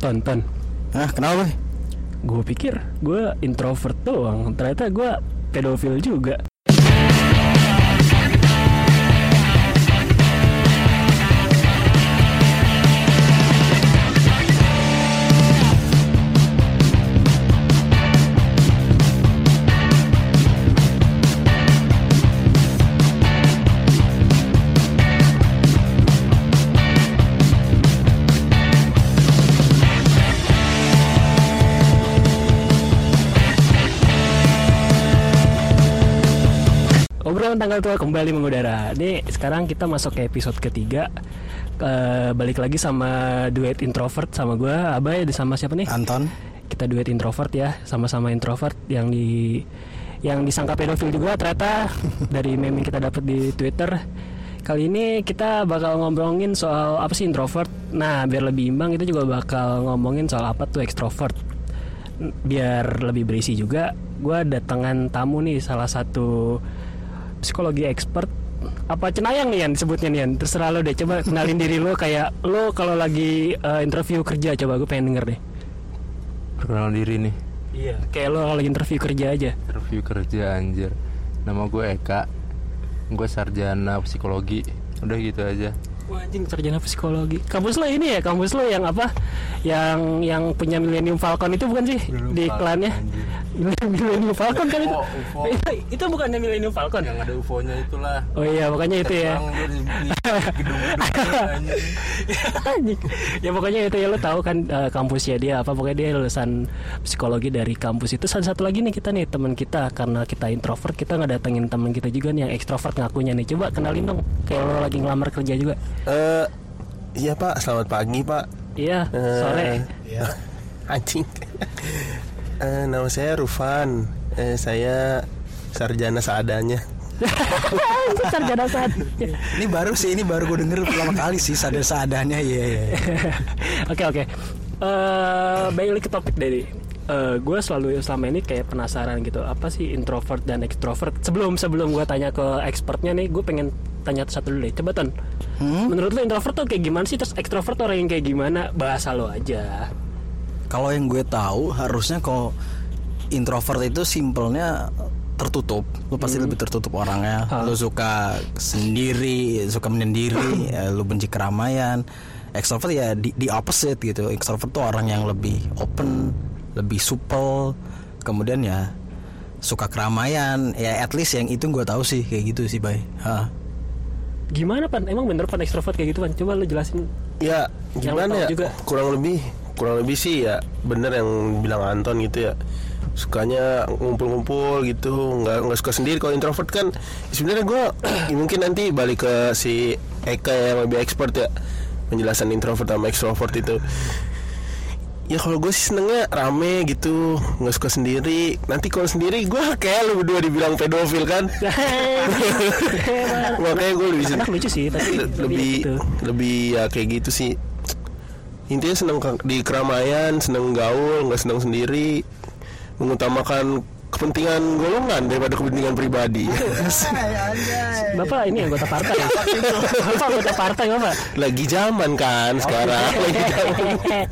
Tonton. Nah, kenapa? Gue pikir gue introvert doang. Ternyata gue pedofil juga. Obrolan tanggal tua kembali mengudara. Ini sekarang kita masuk ke episode ketiga. Eh, balik lagi sama duet introvert sama gue. Abai sama siapa nih? Anton. Kita duet introvert ya, sama-sama introvert yang di yang disangka pedofil juga ternyata dari meme yang kita dapat di Twitter. Kali ini kita bakal ngomongin soal apa sih introvert. Nah, biar lebih imbang kita juga bakal ngomongin soal apa tuh extrovert. Biar lebih berisi juga, gue datangan tamu nih salah satu psikologi expert. Apa cenayang nih Yan? Disebutnya nih Yan. Terserah lo deh. Coba kenalin diri lo kayak lo kalau lagi eh, interview kerja. Coba gue pengen denger deh. Perkenalan diri nih. Iya. Kayak lo kalau lagi interview kerja aja. Interview kerja anjir. Nama gue Eka. Gue sarjana psikologi. Udah gitu aja Wah anjing sarjana psikologi. Kampus lo ini ya? Kampus lo yang apa? Yang yang punya Millennium Falcon itu bukan sih? Di iklannya? Millennium Falcon kan itu? UFO, itu, bukannya Millennium Falcon? Yang ada UFO-nya itulah. Oh iya makanya itu ya. Di, ya pokoknya itu ya lo tahu kan eh, kampusnya dia apa. Pokoknya dia lulusan psikologi dari kampus itu. Satu satu lagi nih kita nih teman kita. Karena kita introvert kita nggak datengin teman kita juga nih yang ekstrovert ngakunya nih. Coba kenalin dong kayak lo lagi ngelamar kerja juga Eh, iya Pak, selamat pagi Pak. iya Eh, sore Ya. Anjing. Eh, nama saya Rufan. Eh, saya sarjana seadanya. sarjana saat Ini baru sih, ini baru gue denger pertama kali sih sadar seadanya ya. ya. oke oke Eh, balik ke topik dari gue selalu selama ini kayak penasaran gitu apa sih introvert dan extrovert sebelum sebelum gue tanya ke expertnya nih gue pengen tanya satu dulu deh coba ton Hmm? menurut lo introvert tuh kayak gimana sih terus extrovert tuh orang yang kayak gimana bahasa lo aja Kalau yang gue tahu harusnya kalau introvert itu simpelnya tertutup. Lu pasti lebih tertutup orangnya. Ah. Lu suka sendiri, suka menyendiri, ya, lu benci keramaian. Extrovert ya di, di opposite gitu. Extrovert tuh orang yang lebih open, lebih supel. Kemudian ya suka keramaian. Ya at least yang itu gue tahu sih kayak gitu sih, Bay. Hah. Gimana pan emang bener pan extrovert kayak gitu pan coba lo jelasin Ya, gimana ya? juga. Kurang lebih, kurang lebih sih ya bener yang bilang Anton gitu ya. Sukanya ngumpul-ngumpul gitu, nggak nggak suka sendiri. Kalau introvert kan, sebenarnya gue mungkin nanti balik ke si Eka yang lebih expert ya penjelasan introvert sama extrovert itu. Ya kalau gue sih senengnya rame gitu nggak suka sendiri. Nanti kalau sendiri gue kayak lu berdua dibilang pedofil kan? Makanya gue lebih anak lucu sih tapi Le- lebih lebih gitu. lebih ya kayak gitu sih. Intinya seneng di keramaian seneng gaul nggak seneng sendiri. Mengutamakan kepentingan golongan daripada kepentingan pribadi. Bapak ini anggota partai. Bapak anggota partai bapak? Lagi zaman kan sekarang lagi zaman.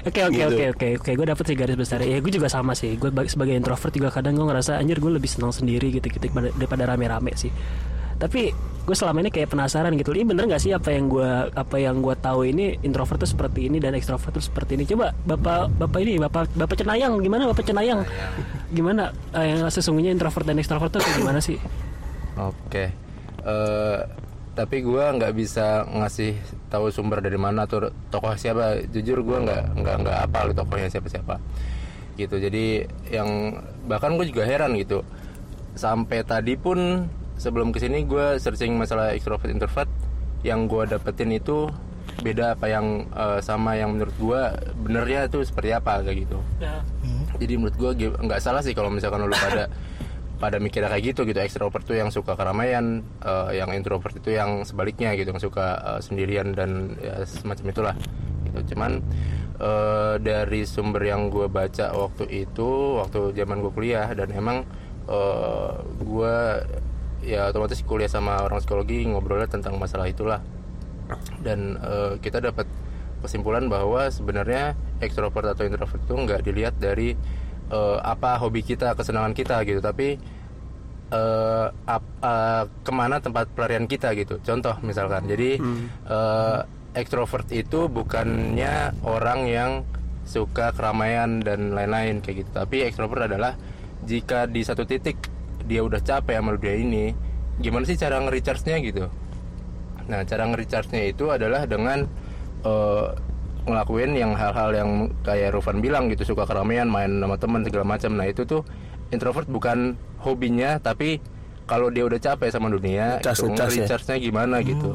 Oke oke Gitu. oke oke. Oke gue dapet sih garis besar. Ya gue juga sama sih. Gue bag- sebagai introvert juga kadang gue ngerasa anjir gue lebih senang sendiri gitu gitu daripada rame-rame sih tapi gue selama ini kayak penasaran gitu. Ini bener nggak sih apa yang gue apa yang gue tahu ini introvert tuh seperti ini dan extrovert tuh seperti ini? Coba bapak bapak ini bapak bapak cenayang gimana bapak cenayang? Gimana? Eh, yang sesungguhnya introvert dan extrovert tuh gimana sih? Oke. Eh, Tapi gue nggak bisa ngasih tahu sumber dari mana atau tokoh siapa. Jujur gue nggak nggak nggak apa tokohnya siapa-siapa. Gitu. Jadi yang bahkan gue juga heran gitu. Sampai tadi pun sebelum ke sini gue searching masalah extrovert introvert. Yang gue dapetin itu beda apa yang eh, sama yang menurut gue benernya itu seperti apa kayak gitu. Jadi menurut gue nggak salah sih kalau misalkan lu pada pada mikirnya kayak gitu gitu. Extrovert tuh yang suka keramaian eh, yang introvert itu yang sebaliknya gitu yang suka eh, sendirian dan ya semacam itulah gitu. Cuman eh, dari sumber yang gue baca waktu itu waktu zaman gue kuliah dan emang eh, gue ya otomatis kuliah sama orang psikologi ngobrolnya tentang masalah itulah. Dan eh, kita dapat kesimpulan bahwa sebenarnya ekstrovert atau introvert itu nggak dilihat dari eh, apa hobi kita kesenangan kita gitu. Tapi eh, ap- eh, ke mana tempat pelarian kita gitu. Contoh misalkan. Jadi eh, ekstrovert itu bukannya orang yang suka keramaian dan lain-lain kayak gitu. Tapi ekstrovert adalah jika di satu titik dia udah capek sama dunia ini gimana sih cara nge-recharge-nya gitu Nah, cara nge-recharge-nya itu adalah dengan eh, ngelakuin yang hal-hal yang kayak Rufan bilang gitu, suka keramaian, main sama teman segala macam. Nah, itu tuh introvert bukan hobinya, tapi kalau dia udah capek sama dunia, Ngecas, itu ngecas ya? nge-recharge-nya gimana gitu.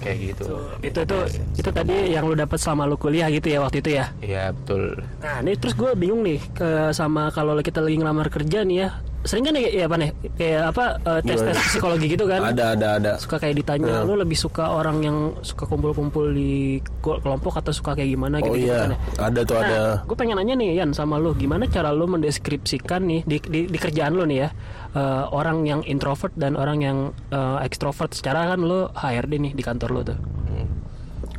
Kayak gitu. itu itu itu tadi yang lu dapat selama lu kuliah gitu ya waktu itu ya Iya, betul. Nah ini terus gue bingung nih ke sama kalau kita lagi ngelamar kerja nih ya sering kan ya, ya apa nih kayak apa eh, tes tes psikologi gitu kan? Ada ada ada. suka kayak ditanya lu lebih suka orang yang suka kumpul-kumpul di kelompok atau suka kayak gimana? Gitu Oh iya, ada tuh ada. gue pengen nanya nih Yan sama lu. Gimana cara lu mendeskripsikan nih di, di, di kerjaan lu nih ya eh, orang yang introvert dan orang yang eh, ekstrovert secara kan lu HRD nih di kantor lu tuh.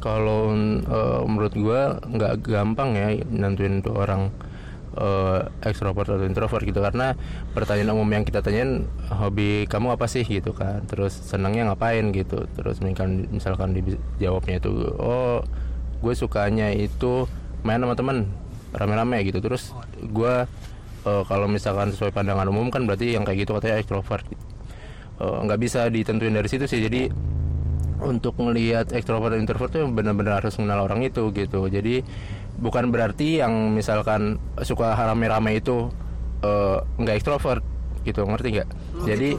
Kalau eh, menurut gua nggak gampang ya nentuin tuh orang eh, ekstrovert atau introvert gitu. Karena pertanyaan umum yang kita tanyain hobi kamu apa sih? gitu kan. Terus senangnya ngapain? gitu. Terus misalkan misalkan dijawabnya itu oh gue sukanya itu main sama temen rame-rame gitu. Terus gua eh, kalau misalkan sesuai pandangan umum kan berarti yang kayak gitu katanya ekstrovert. Eh, nggak bisa ditentuin dari situ sih. Jadi untuk ngelihat ekstrovert dan introvert tuh benar-benar harus mengenal orang itu gitu. Jadi bukan berarti yang misalkan suka rame-rame itu eh, nggak ekstrovert gitu. Ngerti nggak? Jadi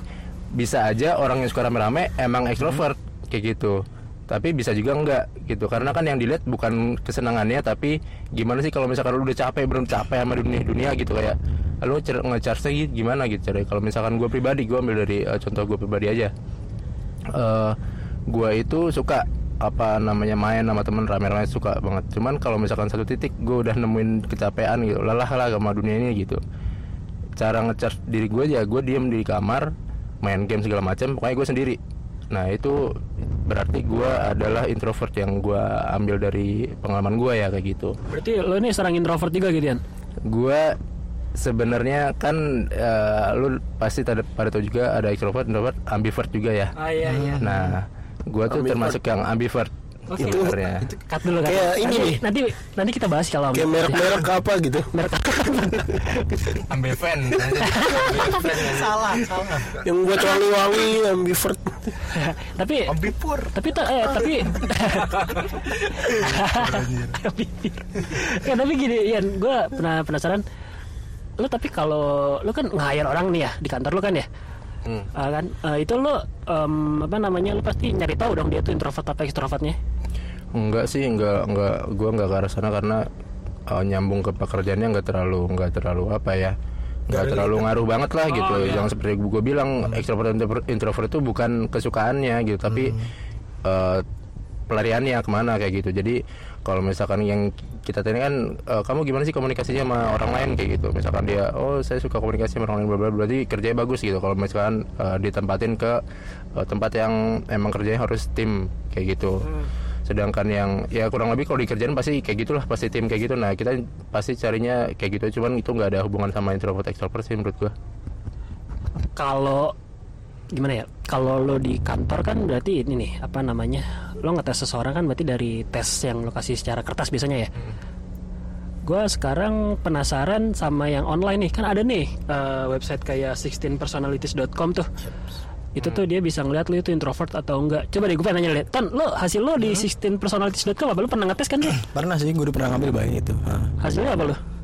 bisa aja orang yang suka rame-rame emang ekstrovert kayak gitu. Tapi bisa juga enggak gitu. Karena kan yang dilihat bukan kesenangannya tapi gimana sih kalau misalkan lu udah capek belum capek sama dunia dunia gitu kayak lu cer- nge-charge gimana gitu cara kalau misalkan gue pribadi gue ambil dari eh, contoh gue pribadi aja. Eh gua itu suka apa namanya main sama temen rame-rame suka banget. Cuman kalau misalkan satu titik gue udah nemuin kecapean gitu. Lelah lah sama dunia ini gitu. Cara ngecharge diri gue aja gue diem di kamar main game segala macam pokoknya gue sendiri. Nah itu berarti gue adalah introvert yang gue ambil dari pengalaman gue ya kayak gitu. Berarti lu nih serang introvert juga gitu Yan? Gue sebenarnya kan eh, lu pasti pada, pada tahu juga ada extrovert, introvert, ambivert juga ya. ah iya iya. Nah, gue tuh termasuk yang ambivert. Oke. sebenarnya. cut dulu cut. Kayak ini nanti, nih. nanti nanti kita bahas kalau Kayak merek-merek apa gitu. merek Ambiven. salah salah Yang buat wangi-wangi ambivert. tapi ambipur tapi ta- eh, tapi Ambivert. ya, tapi gini Yan gue pernah penasaran lu tapi kalau lu kan nge-hire orang nih ya di kantor lu kan ya Hmm. Ah, kan Eh, itu lu em, apa namanya lu pasti nyari tahu dong dia tuh introvert apa ekstrovertnya Enggak sih, enggak enggak gue enggak ke arah sana karena eh, nyambung ke pekerjaannya enggak terlalu enggak terlalu apa ya. Enggak terlalu ngaruh banget lah gitu. Yang seperti gue bilang extrovert dan introvert- introvert itu bukan kesukaannya gitu, tapi eh, pelariannya ke mana kayak gitu. Jadi kalau misalkan yang kita tanya kan eh, kamu gimana sih komunikasinya sama orang lain? Kayak gitu. Misalkan dia oh saya suka komunikasi sama orang lain bla berarti kerjanya bagus gitu. Kalau misalkan eh, ditempatin ke eh, tempat yang emang kerjanya harus tim kayak gitu. Sedangkan yang ya kurang lebih kalau di kerjaan pasti kayak gitulah pasti tim kayak gitu. Nah kita pasti carinya kayak gitu. Cuman itu nggak ada hubungan sama introvert extrovert sih menurut gua. Kalau gimana ya? Kalau lo di kantor kan berarti ini nih apa namanya lo ngetes seseorang kan berarti dari tes yang lo kasih secara kertas biasanya ya? Gue sekarang penasaran sama yang online nih. Kan ada nih eh, website kayak 16personalities.com tuh. Itu tuh dia bisa ngeliat lo itu introvert atau enggak. Coba deh gue pengen nanya lihat ton lo hasil lo di 16personalities.com apa? Lo pernah ngetes kan tuh pernah sih gue udah pernah ngambil banyak itu. Hasilnya apa lo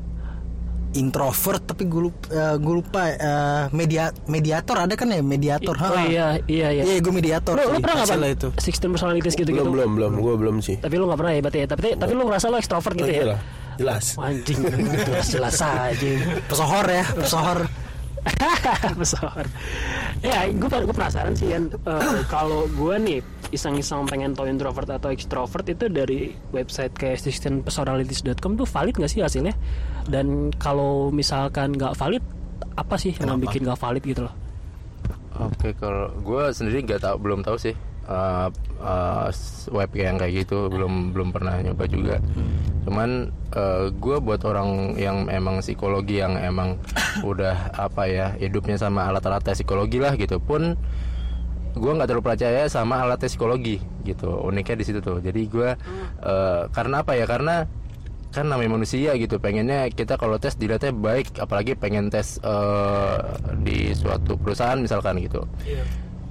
introvert tapi gue lupa, gue lupa eh, media mediator ada kan ya? Mediator oh ha. iya iya iya. Iya gue mediator lo, lo sih, pernah nggak Pan? itu. 16 personalities gitu gitu Belum belum belum, gue belum sih. tapi lu nggak pernah ya berarti ya? Tapi tapi lu ngerasa lu ekstrovert gitu Oh, ya? iyalah, jelas. anjing. Jelas jelas aja. Pesohor ya pesohor besar. Ya gue gue penasaran sih kan eh, kalau gue nih iseng-iseng pengen tahu introvert atau extrovert itu dari website kayak assistantpersonalities.com tuh valid nggak sih hasilnya? Dan kalau misalkan nggak valid apa sih yang bikin nggak valid gitu loh? Oke kalau gua sendiri nggak tahu belum tahu sih uh, uh, web yang kayak gitu belum belum pernah nyoba juga. Cuman gue buat orang yang emang psikologi yang emang udah apa ya hidupnya sama alat-alat tes psikologi lah gitu pun gue nggak terlalu percaya sama alat tes psikologi gitu. Uniknya di situ tuh. Jadi gue uh, karena apa ya? Karena kan namanya manusia gitu. Pengennya kita kalau tes dilihatnya baik apalagi pengen tes uh, di suatu perusahaan misalkan gitu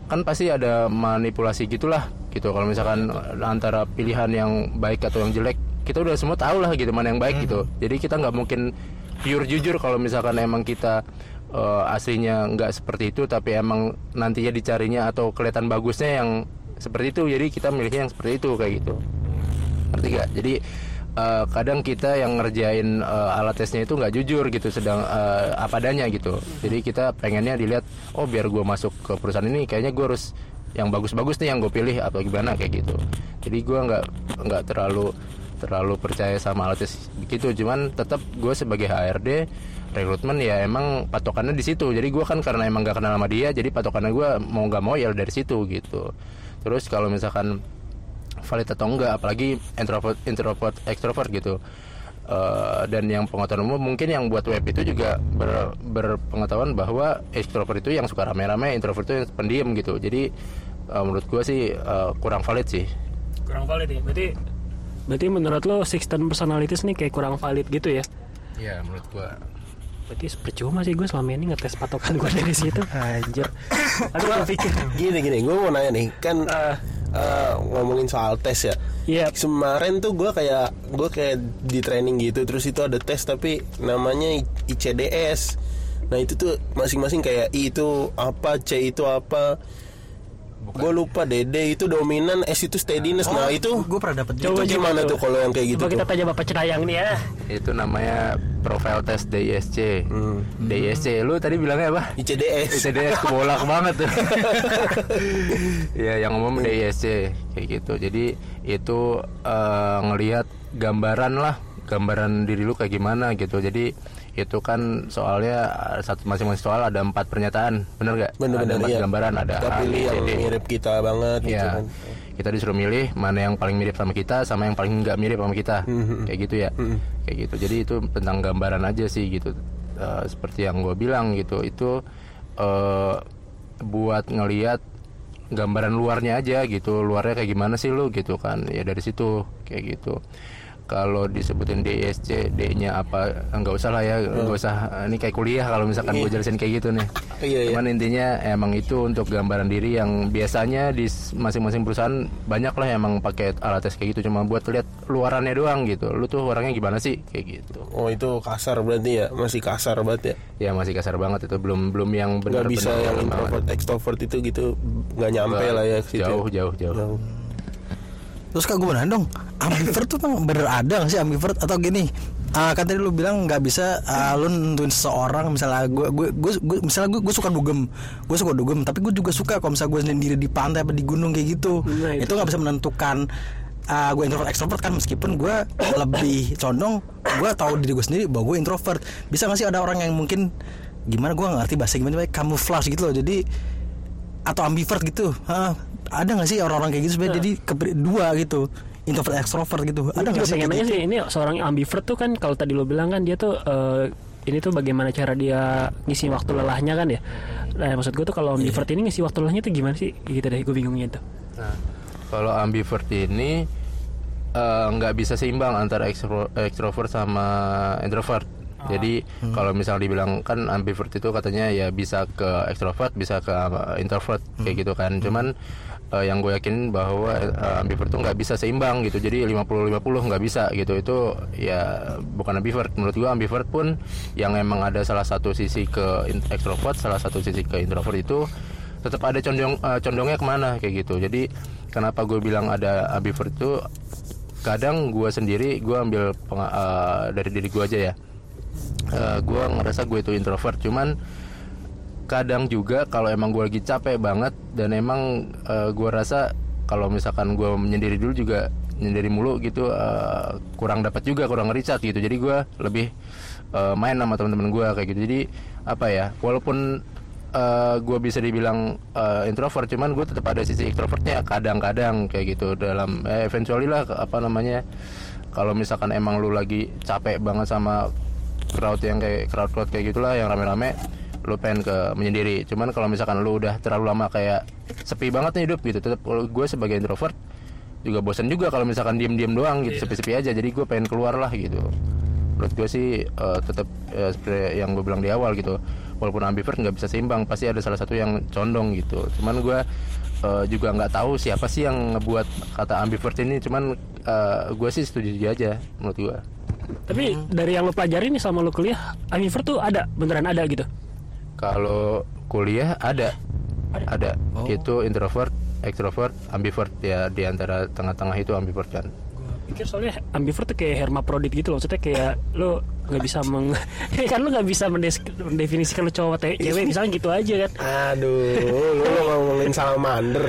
kan pasti ada manipulasi gitulah gitu. Kalau misalkan antara pilihan yang baik atau yang jelek kita udah semua tahu lah gitu mana yang baik gitu. Jadi kita nggak mungkin pure jujur kalau misalkan emang kita uh, aslinya nggak seperti itu tapi emang nantinya dicarinya atau kelihatan bagusnya yang seperti itu. Jadi kita milihnya yang seperti itu kayak gitu. Ngerti gak jadi uh, kadang kita yang ngerjain uh, alat tesnya itu nggak jujur gitu sedang uh, apa adanya gitu. Jadi kita pengennya dilihat oh biar gue masuk ke perusahaan ini kayaknya gue harus yang bagus-bagus nih yang gue pilih atau gimana kayak gitu. Jadi gue nggak nggak terlalu terlalu percaya sama alat tes begitu cuman tetap gue sebagai HRD rekrutmen ya emang patokannya di situ. Jadi gue kan karena emang gak kenal sama dia jadi patokannya gue mau nggak mau ya dari situ gitu. Terus kalau misalkan valid atau enggak apalagi introvert introvert extrovert gitu. Uh, dan yang pengetahuan umum mungkin yang buat web itu juga ber, berpengetahuan bahwa extrovert itu yang suka rame-rame introvert itu yang pendiam gitu. Jadi uh, menurut gue sih uh, kurang valid sih. Kurang valid ya berarti berarti menurut lo six ten personalities nih kayak kurang valid gitu ya? Iya menurut gue berarti percuma sih gue selama ini ngetes patokan gue dari situ. Anjir. Aduh gue pikir. Gini gini, gue mau nanya nih, kan eh, ngomongin soal tes ya. Iya. Kemarin tuh gue kayak gue kayak di training gitu, terus itu ada tes tapi namanya ICDS. Nah itu tuh masing-masing kayak I itu apa, C itu apa. Gue lupa Dede itu dominan, S itu steadiness. nah itu gue pernah dapet. itu Coba, coba, gimana coba. tuh kalau yang kayak gitu coba kita tuh? tanya bapak Cenayang nih ya. Itu namanya profile test DISC DISC lu tadi bilangnya apa? ICDS. ICDS kebolak banget tuh. Ya yang umum DISC kayak gitu. Jadi itu eh, ngelihat gambaran lah gambaran diri lu kayak gimana gitu. Jadi itu kan soalnya satu masing-masing soal ada empat pernyataan bener gak ada Bener-bener empat iya. gambaran ada Kita A, pilih yang mirip kita banget gitu Iya. kan. Kita disuruh milih mana yang paling mirip sama kita sama yang paling nggak mirip sama kita. Hmm, Kayak gitu ya. Kayak gitu. Jadi itu tentang gambaran aja sih gitu. Eh, seperti yang gue bilang gitu. Itu eh buat ngelihat gambaran luarnya aja gitu. Luarnya kayak gimana sih lu gitu kan. Ya dari situ kayak gitu. Kalau disebutin DSC, D-nya apa nggak usah lah ya, nggak usah. Ini kayak kuliah kalau misalkan gue jelasin kayak gitu nih. Iya, iya. Cuman intinya emang itu untuk gambaran diri yang biasanya di masing-masing perusahaan banyak lah emang pakai alat tes kayak gitu cuma buat lihat luarannya doang gitu. Lu tuh orangnya gimana sih kayak gitu. Oh itu kasar berarti ya, masih kasar banget ya. Ya masih kasar banget itu belum belum yang benar-benar bisa yang introvert extrovert itu gitu nggak nyampe Nggak, lah ya ke situ. Jauh jauh jauh. Jauh. Terus kak gue nanya dong Ambivert tuh bang bener ada gak sih ambivert Atau gini ah, Kan tadi lu bilang nggak bisa ah, Lu nentuin seseorang Misalnya gue, gue, gue, Misalnya gue, gue suka dugem Gue suka dugem Tapi gue juga suka Kalau misalnya gue sendiri di pantai Apa di gunung kayak gitu. Nah, itu. Nggak bisa menentukan ah, Gue introvert extrovert kan Meskipun gue lebih condong Gue tahu diri gue sendiri Bahwa gue introvert. Bisa gak sih ada orang yang mungkin Gimana gue gak ngerti bahasa gimana Kayak camouflage gitu loh Jadi atau ambivert gitu Hah, ada nggak sih orang-orang kayak gitu sebenarnya jadi keberi- dua gitu? Introvert extrovert gitu. Ada nggak sih pengen gitu? sih ini seorang ambivert tuh kan kalau tadi lo bilang kan dia tuh eh, ini tuh bagaimana cara dia ngisi waktu lelahnya kan ya? Nah, maksud gue tuh kalau ambivert ini ngisi waktu lelahnya tuh gimana sih? Gitu deh gue bingungnya tuh. Nah, kalau ambivert ini eh, nggak bisa seimbang antara extro- extrovert sama introvert. Jadi kalau misal dibilang kan ambivert itu katanya ya bisa ke extrovert, bisa ke uh, introvert kayak gitu kan. Cuman eh, yang gue yakin bahwa eh, ambivert itu nggak bisa seimbang gitu. Jadi 50-50 nggak bisa gitu. Itu ya bukan ambivert. Menurut gue ambivert pun yang emang ada salah satu sisi ke extrovert, salah satu sisi ke introvert itu tetap ada condong eh, condongnya ke mana kayak gitu jadi kenapa gue bilang ada ambivert itu kadang gue sendiri gue ambil eh, dari diri gue aja ya Eh, gue ngerasa gue itu introvert cuman kadang juga kalau emang gue lagi capek banget dan emang eh, gue rasa kalau misalkan gue menyendiri dulu juga menyendiri mulu gitu eh, kurang dapat juga kurang recharge gitu. Jadi gue lebih eh, main sama teman-teman gue kayak gitu. Jadi apa ya walaupun gue bisa dibilang eh, introvert cuman gue tetap ada sisi extrovertnya kadang-kadang kayak gitu. Dalam eh, eventually lah apa namanya kalau misalkan emang lu lagi capek banget sama crowd yang kayak crowd crowd kayak gitulah yang rame-rame lu pengen ke menyendiri. Cuman kalau misalkan lu udah terlalu lama kayak sepi banget nih hidup gitu tetap gue sebagai introvert juga bosan juga kalau misalkan diem-diem doang gitu sepi-sepi aja. Jadi gue pengen keluar lah gitu. Menurut gue sih eh, tetap eh, seperti yang gue bilang di awal gitu walaupun ambivert nggak bisa seimbang pasti ada salah satu yang condong gitu. Cuman gue eh, juga nggak tahu siapa sih yang ngebuat kata ambivert ini. Cuman eh, gue sih setuju aja menurut gue Tapi dari yang lo pelajari nih sama lo kuliah, ambivert tuh ada, beneran ada gitu. Kalau kuliah ada. Ada. Itu introvert extrovert ambivert. Ya di antara tengah-tengah itu ambivert kan Pikir soalnya ambivert tuh kayak hermaprodit gitu loh, maksudnya kayak lo nggak bisa meng, kan lo nggak bisa mendefinisikan lo cowok atau cewek, misalnya gitu aja kan. Aduh, lu ngomongin salamander.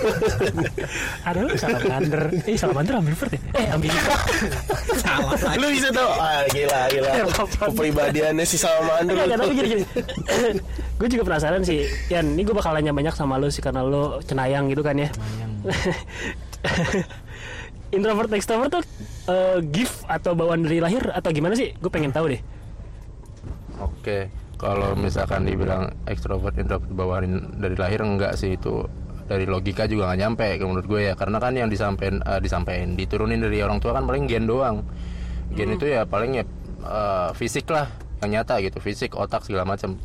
Ada lo salamander, eh salamander ambivert ya? Eh ambivert. lu bisa tau ah, gila gila kepribadiannya si salamander lu. tapi gini, gini. gue juga penasaran sih. Yan, ini gue bakal nanya banyak sama lo sih karena lo cenayang gitu kan ya. Introvert extrovert tuh eh, gift atau bawaan dari lahir atau gimana sih? Gue pengen tahu deh. Oke, kalau misalkan dibilang ekstrovert introvert bawaan dari lahir enggak sih. Itu dari logika juga nggak nyampe menurut gue ya. Karena kan yang disampaikan eh, disampaikan diturunin dari orang tua kan paling gen doang. Gen itu ya paling ya eh, fisik lah yang nyata gitu. Fisik otak segala macam.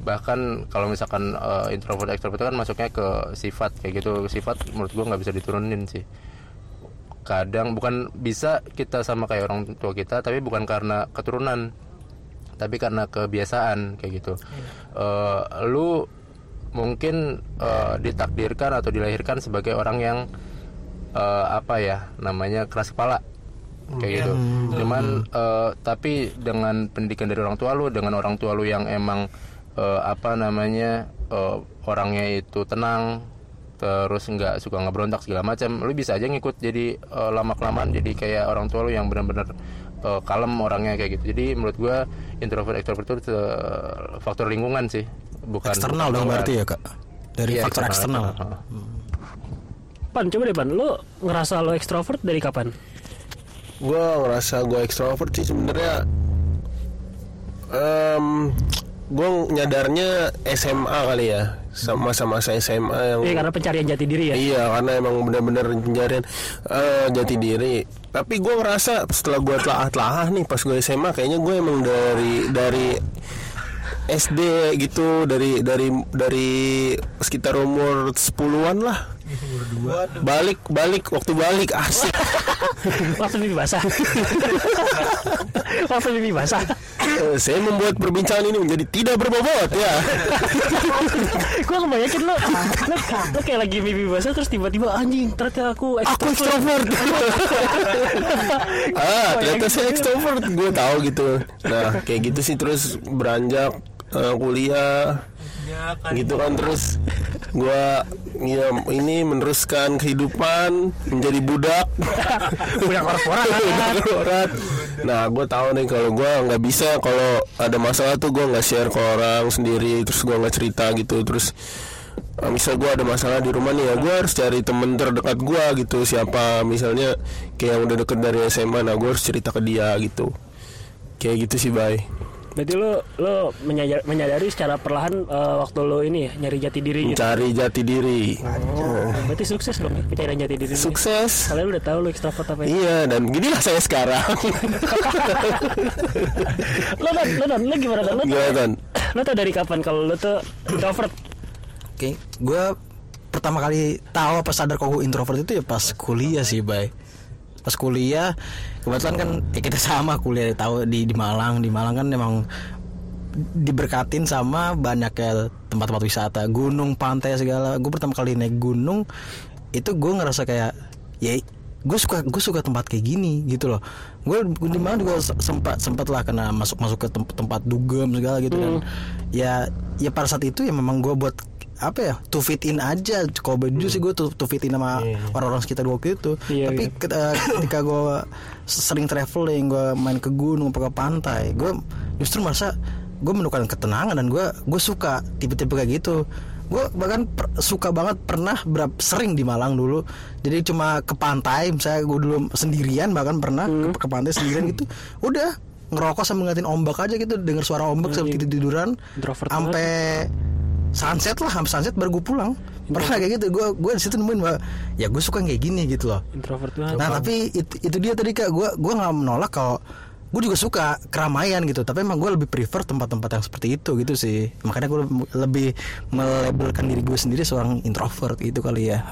Bahkan kalau misalkan eh, introvert ekstrovert itu kan masuknya ke sifat kayak gitu. Sifat menurut gue nggak bisa diturunin sih kadang bukan bisa kita sama kayak orang tua kita tapi bukan karena keturunan tapi karena kebiasaan kayak gitu. Eh, lu mungkin eh, ditakdirkan atau dilahirkan sebagai orang yang eh, apa ya namanya keras kepala kayak gitu. Cuman eh, tapi dengan pendidikan dari orang tua lu dengan orang tua lu yang emang eh, apa namanya eh, orangnya itu tenang terus nggak suka ngebrontak segala macam lu bisa aja ngikut jadi eh, lama kelamaan jadi kayak orang tua lu yang benar-benar eh, kalem orangnya kayak gitu. Jadi menurut gua introvert extrovert itu eh, faktor lingkungan sih bukan eksternal bukan dong berarti ya kak? Dari Iya, faktor eksternal eksternal. Pan, coba deh Pan, lo ngerasa lo ekstrovert dari kapan? gue ngerasa gue ekstrovert sih sebenarnya em gue nyadarnya SMA kali ya masa-masa SMA yang Iya karena pencarian jati diri ya. Iya karena emang benar-benar pencarian eh, jati diri. Tapi gue ngerasa setelah gue telah-telah nih pas gue SMA kayaknya gue emang dari dari SD gitu dari dari dari sekitar umur 10-an lah. Balik balik waktu balik asik. Waktu mimpi basah. Waktu mimpi basah. Saya membuat perbincangan ini menjadi tidak berbobot ya. gue kebanyakin lo, lo, lo kayak lagi mimpi basah terus tiba-tiba anjing ternyata aku Aku ekstrovert. ah, ternyata saya ekstrovert. Gue tahu gitu. Nah, kayak gitu sih terus beranjak eh, kuliah gitu kan terus gue ya ini meneruskan kehidupan menjadi budak. Budak korporat. Nah gue tahu nih kalau gue nggak bisa kalau ada masalah tuh gue nggak share ke orang sendiri terus gue nggak cerita gitu terus eh, misal gue ada masalah di rumah nih ya gue harus cari temen terdekat gue gitu siapa misalnya kayak yang udah deket dari SMA nah gue harus cerita ke dia gitu. Kayak gitu sih bye Berarti lo lo menyadari, menyadari secara perlahan eh, waktu lo ini ya nyari jati diri gitu. mencari jati diri Oh, berarti sukses dong ya, pencarian jati diri. ini. sukses Kalian udah tahu lo ekstrovert apa ya? Iya dan ginilah saya sekarang Lo dan lo dan lo gimana dan lo? Gimana Ton? Lo tau dari kapan kalau lo tuh introvert? Oke, gue pertama kali tahu apa sadar kalau gue introvert itu ya pas kuliah sih, bay. Pas kuliah, kebetulan kan ya kita sama kuliah tahu di di Malang, di Malang kan emang diberkatin sama banyak ya tempat-tempat wisata, gunung, pantai segala. Gue pertama kali naik gunung itu gue ngerasa kayak ya gue suka gue suka tempat kayak gini gitu loh. Gue di mana juga se- sempat sempat lah kena masuk masuk ke tem- tempat dugem segala gitu kan. Ya ya pada saat itu ya memang gue buat apa ya to fit in aja. Kalau baju sih gue to, to fit in sama orang-orang sekitar waktu itu. Iya, tapi iya. ket- eh, ketika gue sering traveling gue main ke gunung ke pantai gue justru merasa gue menemukan ketenangan dan gue gue suka tipe-tipe kayak gitu. Gue bahkan per- suka banget pernah berap, sering di Malang dulu. Jadi cuma ke pantai misalnya gue dulu sendirian bahkan pernah ke, ke pantai sendirian gitu udah ngerokok sambil ngeliatin ombak aja gitu denger suara ombak sambil tidur tiduran sampai sunset lah sampai sunset baru gue pulang. Pernah kayak gitu gue gue di situ nemuin bahwa ya gue suka kayak gini gitu loh. Introvert banget Nah tapi itu, itu dia tadi kak. Gue gue nggak menolak kalau gue juga suka keramaian gitu. Tapi emang gue lebih prefer tempat-tempat yang seperti itu gitu sih. Makanya gue lebih melabelkan diri gue sendiri seorang introvert gitu kali ya.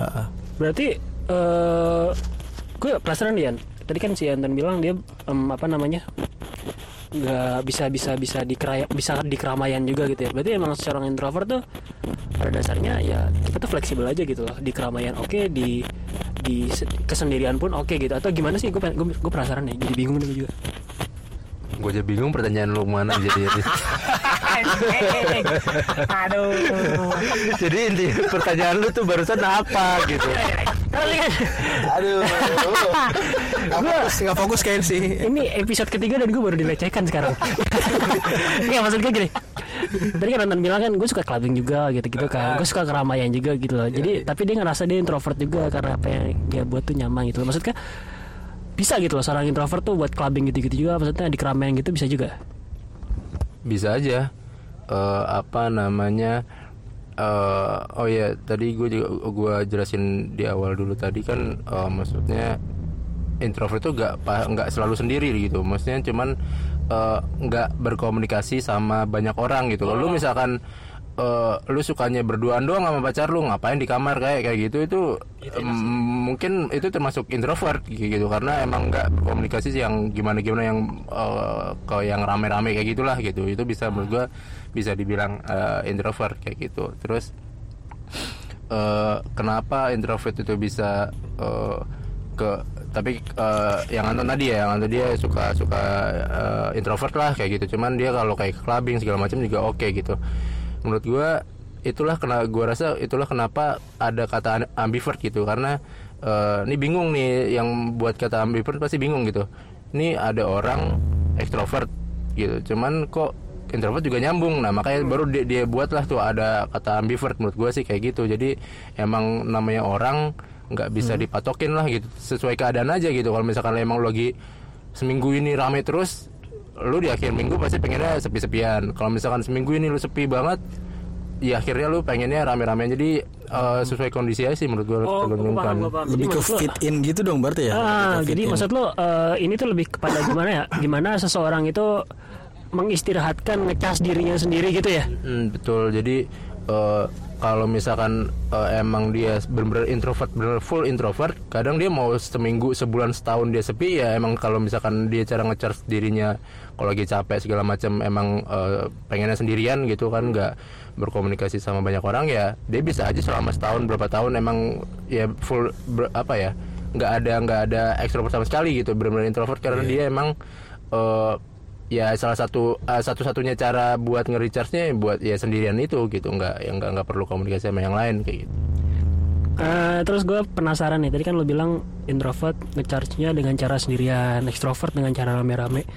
Berarti eh gue penasaran nih Yan. Tadi kan si Anton bilang dia em, apa namanya nggak bisa bisa bisa dikeraya bisa di keramaian juga gitu ya. Berarti emang seorang introvert tuh pada dasarnya ya kita tuh fleksibel aja gitu loh. Di keramaian oke, di di se- kesendirian pun oke gitu. Atau gimana sih? Gue gue, penasaran nih. Jadi bingung juga. Gue aja bingung pertanyaan lu mana jadi. Aduh. jadi inti pertanyaan lu tuh barusan apa gitu. Aduh, fokus, nggak fokus kayak sih. ini episode ketiga dan gue baru dilecehkan sekarang. Iya maksud gue gini. Tadi kan Anton bilang kan gue suka clubbing juga gitu-gitu kan. Gue suka keramaian juga gitu loh. Jadi tapi dia ngerasa dia introvert juga karena apa yang dia buat tuh nyaman gitu loh. Maksudnya bisa gitu loh seorang introvert tuh buat clubbing gitu-gitu juga maksudnya di keramaian gitu bisa juga. Bisa aja. Eh, apa namanya? eh oh ya tadi gue juga gue jelasin di awal dulu tadi kan eh, maksudnya introvert itu nggak pa- nggak selalu sendiri gitu maksudnya cuman nggak berkomunikasi sama banyak orang gitu kalau lu misalkan eh, lu sukanya berduaan doang sama pacar lu ngapain di kamar kayak kayak gitu. Itu em, mungkin itu termasuk introvert gitu. Karena emang nggak berkomunikasi sih yang gimana gimana yang eh, ke yang rame-rame kayak gitulah gitu. Itu bisa menurut gua bisa dibilang eh, introvert kayak gitu. Terus eh, kenapa introvert itu bisa eh, ke tapi eh, yang Anton tadi ya yang Anton dia suka suka eh, introvert lah kayak gitu. Cuman dia kalau kayak clubbing segala macam juga oke gitu menurut gua itulah kena gua rasa itulah kenapa ada kata ambivert gitu. Karena eh, ini bingung nih yang buat kata ambivert pasti bingung gitu. Ini ada orang ekstrovert gitu. Cuman kok introvert juga nyambung. Nah makanya baru dia, dia buatlah tuh ada kata ambivert. Menurut gue sih kayak gitu. Jadi emang namanya orang nggak bisa dipatokin lah gitu. Sesuai keadaan aja gitu. Kalau misalkan emang lagi seminggu ini rame terus lu di akhir minggu pasti pengennya sepi-sepian kalau misalkan seminggu ini lu sepi banget ya akhirnya lu pengennya rame-rame jadi eh, sesuai kondisi aja sih menurut gue Oh, gue paham, gue paham. Jadi Lebih ke maksud lo- fit in gitu dong berarti ya. Ah, ke fit jadi in. maksud lo eh, ini tuh lebih kepada gimana ya? Gimana seseorang itu mengistirahatkan ngecas dirinya sendiri gitu ya? Hmm, betul. Jadi eh, kalau misalkan eh, emang dia benar-benar introvert, benar full introvert, kadang dia mau seminggu, sebulan, setahun dia sepi ya emang kalau misalkan dia cara ngecharge dirinya kalau lagi capek segala macam emang eh, pengennya sendirian gitu kan nggak berkomunikasi sama banyak orang ya dia bisa aja selama setahun berapa tahun emang ya full ber- apa ya nggak ada nggak ada ekstrovert sama sekali gitu benar-benar introvert karena dia emang eh, ya salah satu eh, satu-satunya cara buat nge-recharge-nya buat ya sendirian itu gitu nggak yang nggak nggak perlu komunikasi sama yang lain kayak gitu Eh, terus gue penasaran nih, tadi kan lo bilang introvert ngecharge-nya dengan cara sendirian, extrovert dengan cara rame-rame.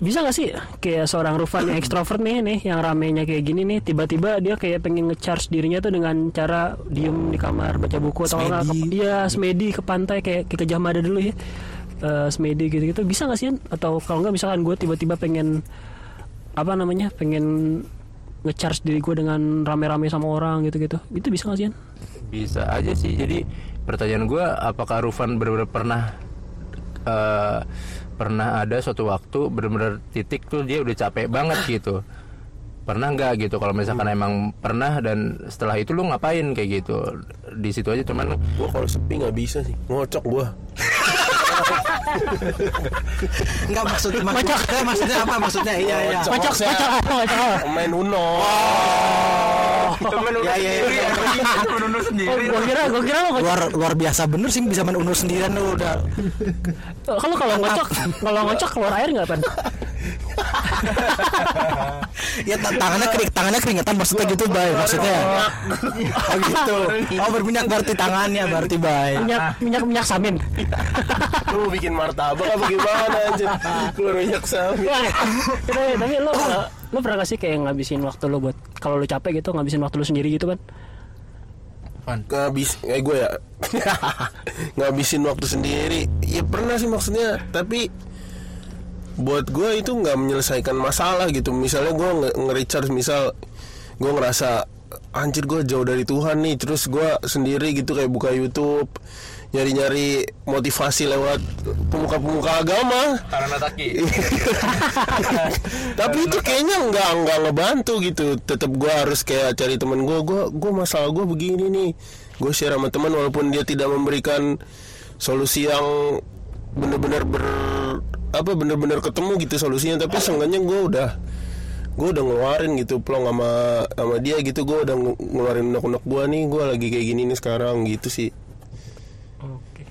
Bisa gak sih kayak seorang Rufan yang extrovert nih nih, yang ramenya kayak gini nih, tiba-tiba dia kayak pengen ngecharge dirinya tuh dengan cara diem di kamar baca buku atau Semedi. dia semedi ke pantai kayak kayak ke Jamada dulu ya. Eh, semedi gitu-gitu bisa gak sih atau kalau enggak misalkan gue tiba-tiba pengen apa namanya pengen ngecharge diri gue dengan rame-rame sama orang gitu-gitu itu bisa gak sih bisa aja sih. Jadi pertanyaan gue apakah Rufan benar-benar pernah eh, pernah ada suatu waktu benar-benar titik tuh dia udah capek banget gitu? Pernah nggak gitu? Kalau misalkan emang pernah dan setelah itu lu ngapain kayak gitu? Di situ aja cuman Gua kalau sepi nggak bisa sih, ngocok gua. Enggak maksud maksud, eh, maksudnya apa maksudnya? Iya iya. Kocok. Kocok, apa, kocok apa? Main Uno. Iya iya iya. Oh, gua kira, gua kira lo. Luar luar biasa bener sih bisa main uno sendirian lu udah. Kalau kalau ngocok, kalau ngocok keluar air nggak pan? Ya ta- tangannya kering, tangannya keringetan maksudnya gitu bay maksudnya. Oh gitu. Oh berminyak berarti tangannya berarti bay. Minyak minyak minyak samin. Lu mau bikin martabak apa gimana aja? Keluar minyak sapi. Ya, tapi lo kalau Lo pernah gak sih kayak ngabisin waktu lo buat kalau lo capek gitu ngabisin waktu lo sendiri gitu kan? Van ngabis eh gue ya ngabisin waktu sendiri ya pernah sih maksudnya tapi buat gue itu nggak menyelesaikan masalah gitu. Misalnya gue nge- nge-recharge misal gue ngerasa anjir gue jauh dari Tuhan nih. Terus gue sendiri gitu kayak buka YouTube nyari-nyari motivasi lewat pemuka-pemuka agama. Karena taki tapi itu kayaknya nggak nggak ngebantu gitu. Tetap gue harus kayak cari temen gue gue gue masalah gue begini nih. Gue share sama teman walaupun dia tidak memberikan solusi yang bener-bener ber apa bener-bener ketemu gitu solusinya tapi seenggaknya gue udah gue udah ngeluarin gitu plong sama sama dia gitu gue udah nge- ngeluarin unek-unek gue nih gue lagi kayak gini nih sekarang gitu sih Oke.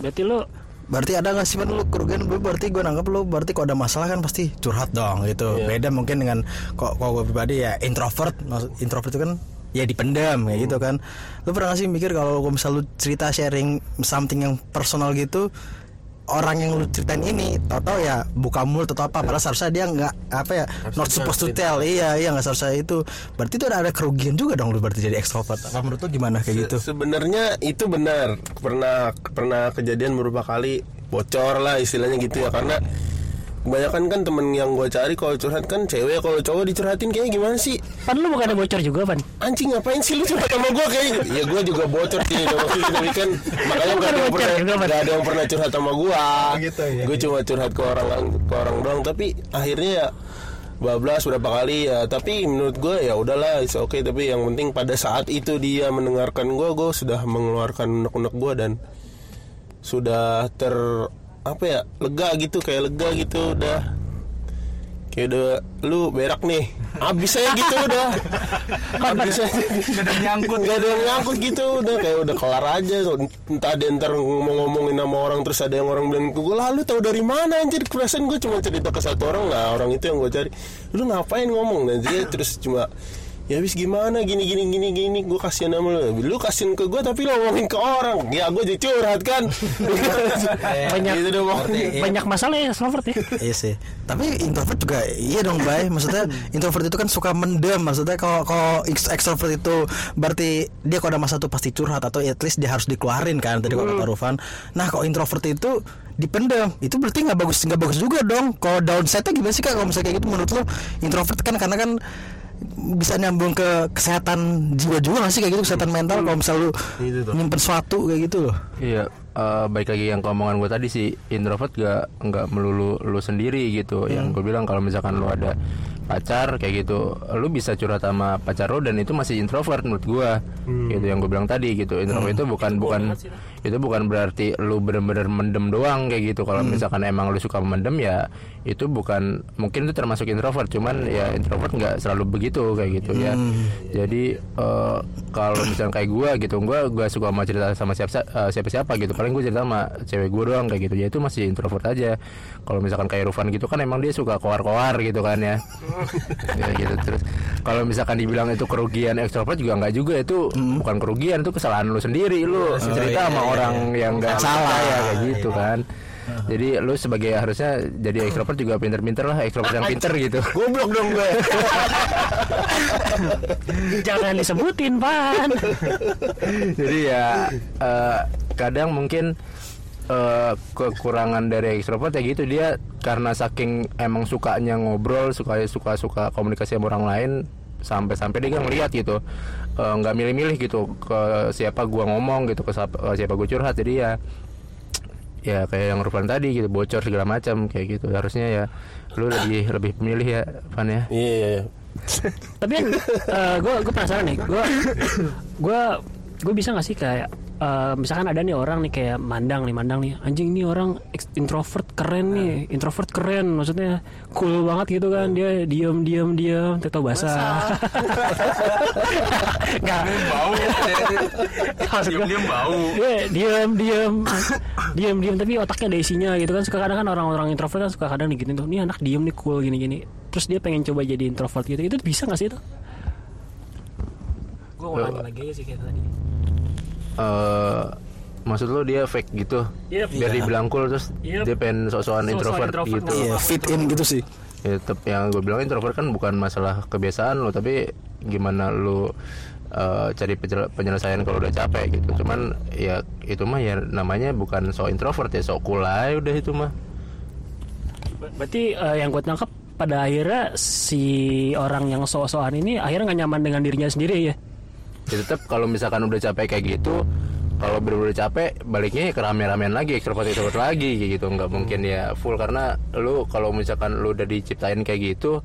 Berarti lo Berarti ada gak sih lu kerugian gue berarti gue nanggap lu berarti kalau ada masalah kan pasti curhat dong gitu. Iya. Beda mungkin dengan kok kalau gue pribadi ya introvert. Introvert itu kan ya dipendam kayak gitu kan. Lu pernah gak sih mikir kalau gua misal lu cerita sharing something yang personal gitu orang yang lu ceritain ini tau ya buka mulut atau apa padahal seharusnya dia nggak apa ya not supposed to tell. Iya iya nggak seharusnya itu. Berarti itu ada, ada kerugian juga dong lu berarti jadi extrovert. Apa menurut lu gimana kayak gitu? Se- Sebenarnya itu benar. Pernah pernah kejadian beberapa kali bocor lah istilahnya gitu ya karena kebanyakan kan temen yang gue cari kalau curhat kan cewek. Kalau cowok dicurhatin kayaknya gimana sih? Pan lu bukan ada bocor juga Pan? anjing ngapain sih lu curhat sama gue kayak gitu ya gue juga bocor sih. Tapi kan makanya gak ada yang bocor pernah juga, nggak ada yang pernah curhat sama gue gitu ya. gue cuma curhat ke orang ke orang doang. Tapi akhirnya ya bablas berapa kali ya. Tapi menurut gue ya udahlah it's okay. Tapi yang penting pada saat itu dia mendengarkan gue gue sudah mengeluarkan unek-unek gue dan sudah ter apa ya lega gitu kayak lega gitu udah. Kayak udah lu berak nih. Abis aja gitu udah. Abis aja gak ada yang nyangkut. Gak ada yang nyangkut gitu udah. Kayak udah kelar aja. Entah ada ntar ngomong-ngomongin sama orang terus ada yang orang bilang gue lalu tahu dari mana anjir? Perasaan gue cuma cerita ke satu orang. Lah orang itu yang gue cari. Lu ngapain ngomong? Dan dia terus cuma ya habis gimana? Gini gini gini gini. Gue kasihan sama lu. Lu kasihan ke gue tapi lo ngomongin ke orang. Ya gue jadi curhat kan? Banyak gitu dong banyak masalah ya extrovert ya. Iya sih. Tapi introvert juga iya dong, Bay. Maksudnya introvert itu kan suka mendem. Maksudnya kalau kalau ex- extrovert itu berarti dia kalau ada masalah tuh pasti curhat. Atau at least dia harus dikeluarin kan? Tadi kalau kata Rufan. Nah, kalau introvert itu dipendam itu berarti nggak bagus nggak bagus juga dong. Kalau downside-nya gimana sih kak? Kalau misalnya kayak gitu menurut lo introvert kan? Karena kan bisa nyambung ke kesehatan jiwa juga nggak sih kayak gitu kesehatan mental kalau misalnya lu Itu tuh. nyimpen sesuatu kayak gitu loh Iya, eh, baik lagi yang keomongan gue tadi sih introvert gak nggak melulu lu sendiri gitu. Yang gue bilang kalau misalkan lu ada pacar kayak gitu, lu bisa curhat sama pacar lu dan itu masih introvert menurut gue. Gitu yang gue bilang tadi gitu. Introvert itu bukan bukan itu bukan berarti lu bener-bener mendem doang kayak gitu. Kalau misalkan emang lu suka mendem ya itu bukan mungkin itu termasuk introvert. Cuman ya introvert nggak selalu begitu kayak gitu ya. Jadi eh, kalau misalkan kayak gue gitu, gue gue suka mau cerita sama siapa siapa siapa gitu. Paling gue cerita sama cewek gue doang kayak gitu. Ya itu masih introvert aja. Kalau misalkan kayak Rufan gitu kan emang dia suka koar-koar gitu kan ya. ya gitu. Terus. Kalau misalkan dibilang itu kerugian ekstrovert juga nggak juga itu bukan kerugian itu kesalahan lu sendiri. Lu cerita sama orang yang nggak salah. ya kayak gitu kan. Jadi lu sebagai harusnya jadi ekstrovert juga pinter-pinter lah ekstrovert yang pinter gitu. goblok dong gue. Jangan disebutin, Pan. jadi ya eh, kadang mungkin eh, kekurangan dari ekstrovert ya gitu. Dia karena saking emang sukanya ngobrol suka suka suka komunikasi sama orang lain sampai-sampai dia ngeliat gitu. Eh, nggak milih-milih gitu ke siapa gua ngomong gitu ke siapa, ke siapa gua curhat. Jadi ya ya kayak yang Rufan tadi gitu bocor segala macam kayak gitu. Harusnya ya lu lebih lebih pemilih ya Van ya. Iya iya iya. Tapi kan gue gue penasaran nih. Gue gue gue bisa nggak sih kayak eh, misalkan ada nih orang nih kayak mandang nih mandang nih anjing nih orang introvert keren nih introvert keren maksudnya cool banget gitu kan. Dia diem diem diem tato basah. Nggak. Bau. Gua, Diem-diem bau. dia diem diem. Diem diem tapi otaknya ada isinya gitu kan. Suka kadang kan orang-orang introvert kan suka kadang nih gitu tuh nih anak diem nih cool gini gini terus dia pengen coba jadi introvert gitu. Itu bisa nggak sih itu? Gue ulangi lagi aja sih kayak tadi eh maksud lu dia fake gitu Iya, biar iya. dibilang cool terus Iya. dia pengen sok-sokan Sok-sokan introvert, introvert, gitu iya fit in gitu sih ya yang gue bilang introvert kan bukan masalah kebiasaan lo tapi gimana lo eh, cari penyelesaian kalau udah capek gitu cuman ya itu mah ya namanya bukan so introvert ya so cool aja udah itu mah Ber- Berarti eh, yang gue tangkap pada akhirnya si orang yang so-soan ini akhirnya nggak nyaman dengan dirinya sendiri ya. Ya tetap kalau misalkan udah capek kayak gitu kalau bener-bener capek baliknya ke rame-ramean lagi ekstrovert ekstrovert lagi kayak gitu. Nggak mungkin ya full karena lu kalau misalkan lu udah diciptain kayak gitu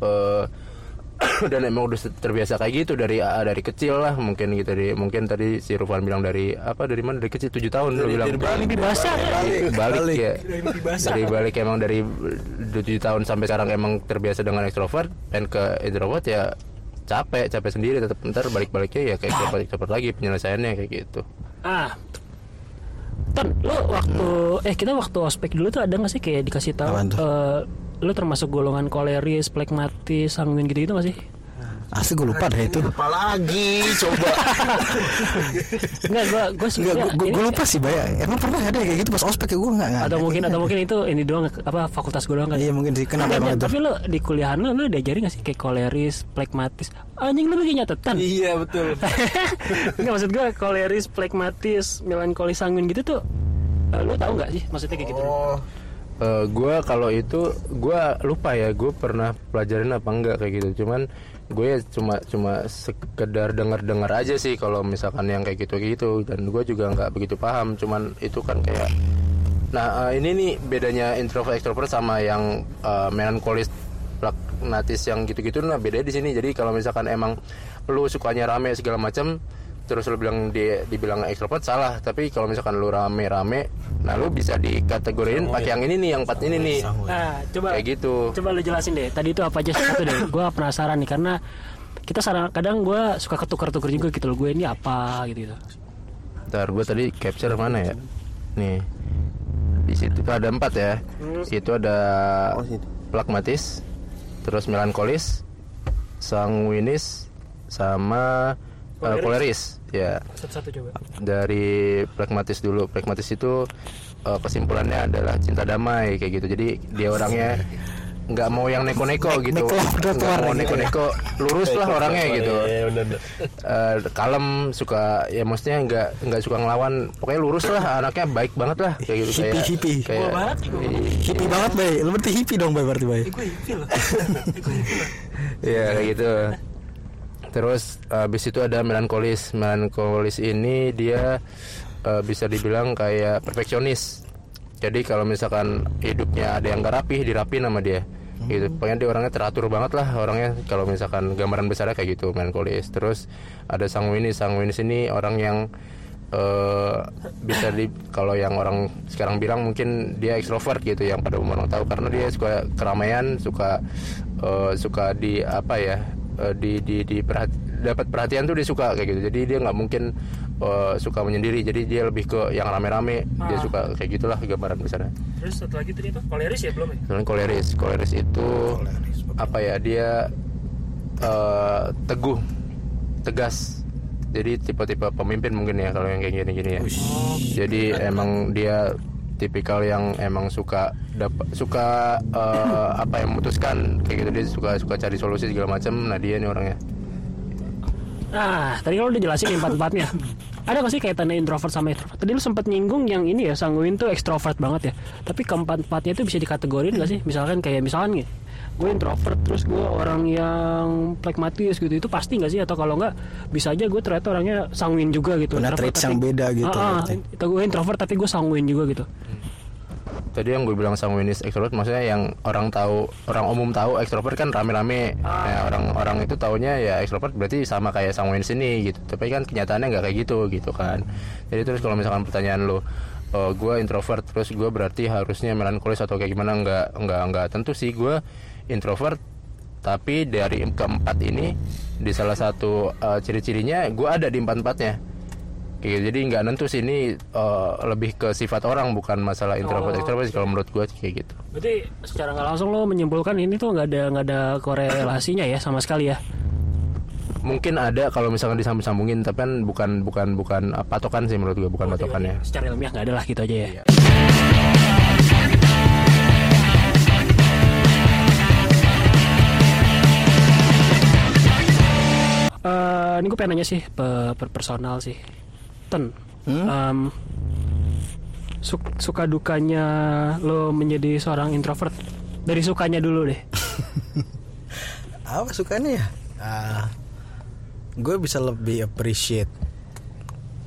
eh dan emang udah terbiasa kayak gitu dari ah, dari kecil lah mungkin gitu dari mungkin tadi si Rufan bilang dari apa dari mana? Dari kecil tujuh tahun lu bilang. Lebih basah. balik, ya. dari balik emang dari tujuh tahun sampai sekarang emang terbiasa dengan ekstrovert dan ke introvert ya capek capek sendiri tetap ntar balik baliknya ya kayak ekstrovert ekstrovert lagi penyelesaiannya kayak gitu Ah. Ton, lu waktu eh kita waktu ospek dulu tuh ada nggak sih kayak dikasih tahu eh, lu termasuk golongan koleris, plekmatis, sanguin gitu-gitu nggak sih? Asli gue lupa deh itu. Apalagi coba. Enggak, gua gua Enggak, sebenarnya gue lupa sih Baya. Emang pernah ada kayak gitu pas ospek ya gue enggak enggak. atau mungkin atau mungkin itu ini doang apa fakultas gue doang kan? Iya mungkin sih kenapa emang itu? tapi lu di kuliahan lu lu diajarin gak sih kayak koleris, plekmatis? Anjing lu lagi nyatetan. iya betul. Enggak maksud gue koleris, plekmatis, melankolis sanguin gitu tuh eh, lu tahu nggak sih maksudnya kayak gitu? Oh. Eh gue kalau itu gue lupa ya gue pernah pelajarin apa enggak kayak gitu cuman gue ya cuma cuma sekedar dengar dengar aja sih kalau misalkan yang kayak gitu gitu dan gue juga nggak begitu paham cuman itu kan kayak nah eh, ini nih bedanya introvert extrovert sama yang eh, melankolis plaknatis yang gitu-gitu. Nah bedanya di sini. Jadi kalau misalkan emang lu sukanya rame segala macam terus lu bilang dia dibilang ekstrovert salah tapi kalau misalkan lu rame-rame nah lu bisa dikategoriin pakai yang ini nih yang empat ini nih Nah, coba kayak gitu Coba lu jelasin deh. Tadi itu apa aja satu deh. Gue penasaran nih karena kita sarang, kadang gue suka ketukar-tukar juga gitu loh. Gue ini apa gitu. gitu. ntar gue tadi capture mana ya nih di situ tuh ada empat ya itu ada plakmatis terus melankolis sanguinis sama eh, koleris ya Satu-satu coba. dari pragmatis dulu pragmatis itu eh, kesimpulannya adalah cinta damai kayak gitu jadi dia orangnya nggak mau yang neko-neko gitu nggak mau neko-neko lurus lah orangnya gitu. Eh, kalem suka ya maksudnya nggak nggak suka ngelawan pokoknya lurus lah anaknya baik banget lah kayak gitu Hippie, kayak hippie. kayak banget, Hippie banget Bay. Lu berarti hippie dong Bay berarti Bay. Gue hippie loh. Iya kayak gitu. Terus habis itu ada melankolis. Melankolis ini dia eh, bisa dibilang kayak perfeksionis. Jadi kalau misalkan hidupnya ada yang gak rapih, dirapiin sama dia. Gitu. Pokoknya dia orangnya teratur banget lah orangnya kalau misalkan gambaran besarnya kayak gitu melankolis. Terus ada sanguinis. Sanguinis ini orang yang eh, bisa di kalau yang orang sekarang bilang mungkin dia ekstrovert gitu yang pada umum orang tahu karena dia suka keramaian suka eh, suka di apa ya eh, di di, di perhati- dapat perhatian tuh dia suka kayak gitu. Jadi dia nggak mungkin eh, suka menyendiri. Jadi dia lebih ke yang rame-rame dia Ah. suka kayak gitulah gambaran besarnya. Terus satu lagi tadi itu koleris ya belum ya? Kemudian koleris koleris itu apa ya dia eh, teguh tegas. Jadi tipe-tipe pemimpin mungkin ya kalau yang kayak gini-gini ya. Jadi emang dia tipikal yang emang suka dapat suka eh, apa yang memutuskan kayak gitu dia suka suka cari solusi segala macam nah dia nih orangnya Nah, tadi kalau udah jelasin empat-empatnya. Ada gak sih kaitannya introvert sama extrovert? Tadi lu sempat nyinggung yang ini ya, sanguin tuh ekstrovert banget ya. Tapi keempat-empatnya itu bisa dikategorin gak sih? Misalkan kayak misalkan nih, gue introvert terus gue orang yang pragmatis gitu. Itu pasti nggak sih? Atau kalau nggak bisa aja gue ternyata orangnya sanguin juga gitu. Punya traits yang beda gitu, ah, ah, gue introvert tapi gue sanguin juga gitu. Tadi yang gue bilang sanguinis ekstrovert maksudnya yang orang tahu orang umum tahu ekstrovert kan rame-rame. Nah, orang orang itu taunya ya ekstrovert berarti sama kayak sanguinis ini gitu. Tapi kan kenyataannya nggak kayak gitu gitu kan. Jadi terus kalau misalkan pertanyaan lo oh, gue introvert terus gue berarti harusnya melankolis atau kayak gimana? Nggak nggak nggak tentu sih. Gue introvert tapi dari keempat ini di salah satu eh, ciri-cirinya gue ada di empat empatnya Kayak gitu. jadi nggak nentu sih ini eh, lebih ke sifat orang bukan masalah introvert Oh. kalau menurut gue kayak gitu. berarti secara nggak langsung lo menyimpulkan ini tuh nggak ada nggak ada korelasinya ya sama sekali ya Mungkin ada kalau misalkan disambung-sambungin tapi kan bukan bukan bukan eh, patokan sih menurut gue bukan patokannya. secara ilmiah nggak ada lah gitu aja ya Iya. Pengen nanya sih pe- per personal sih. Ten, Hmm? em, su- suka dukanya lo menjadi seorang introvert. Dari sukanya dulu deh. apa sukanya ya Ah, gue bisa lebih appreciate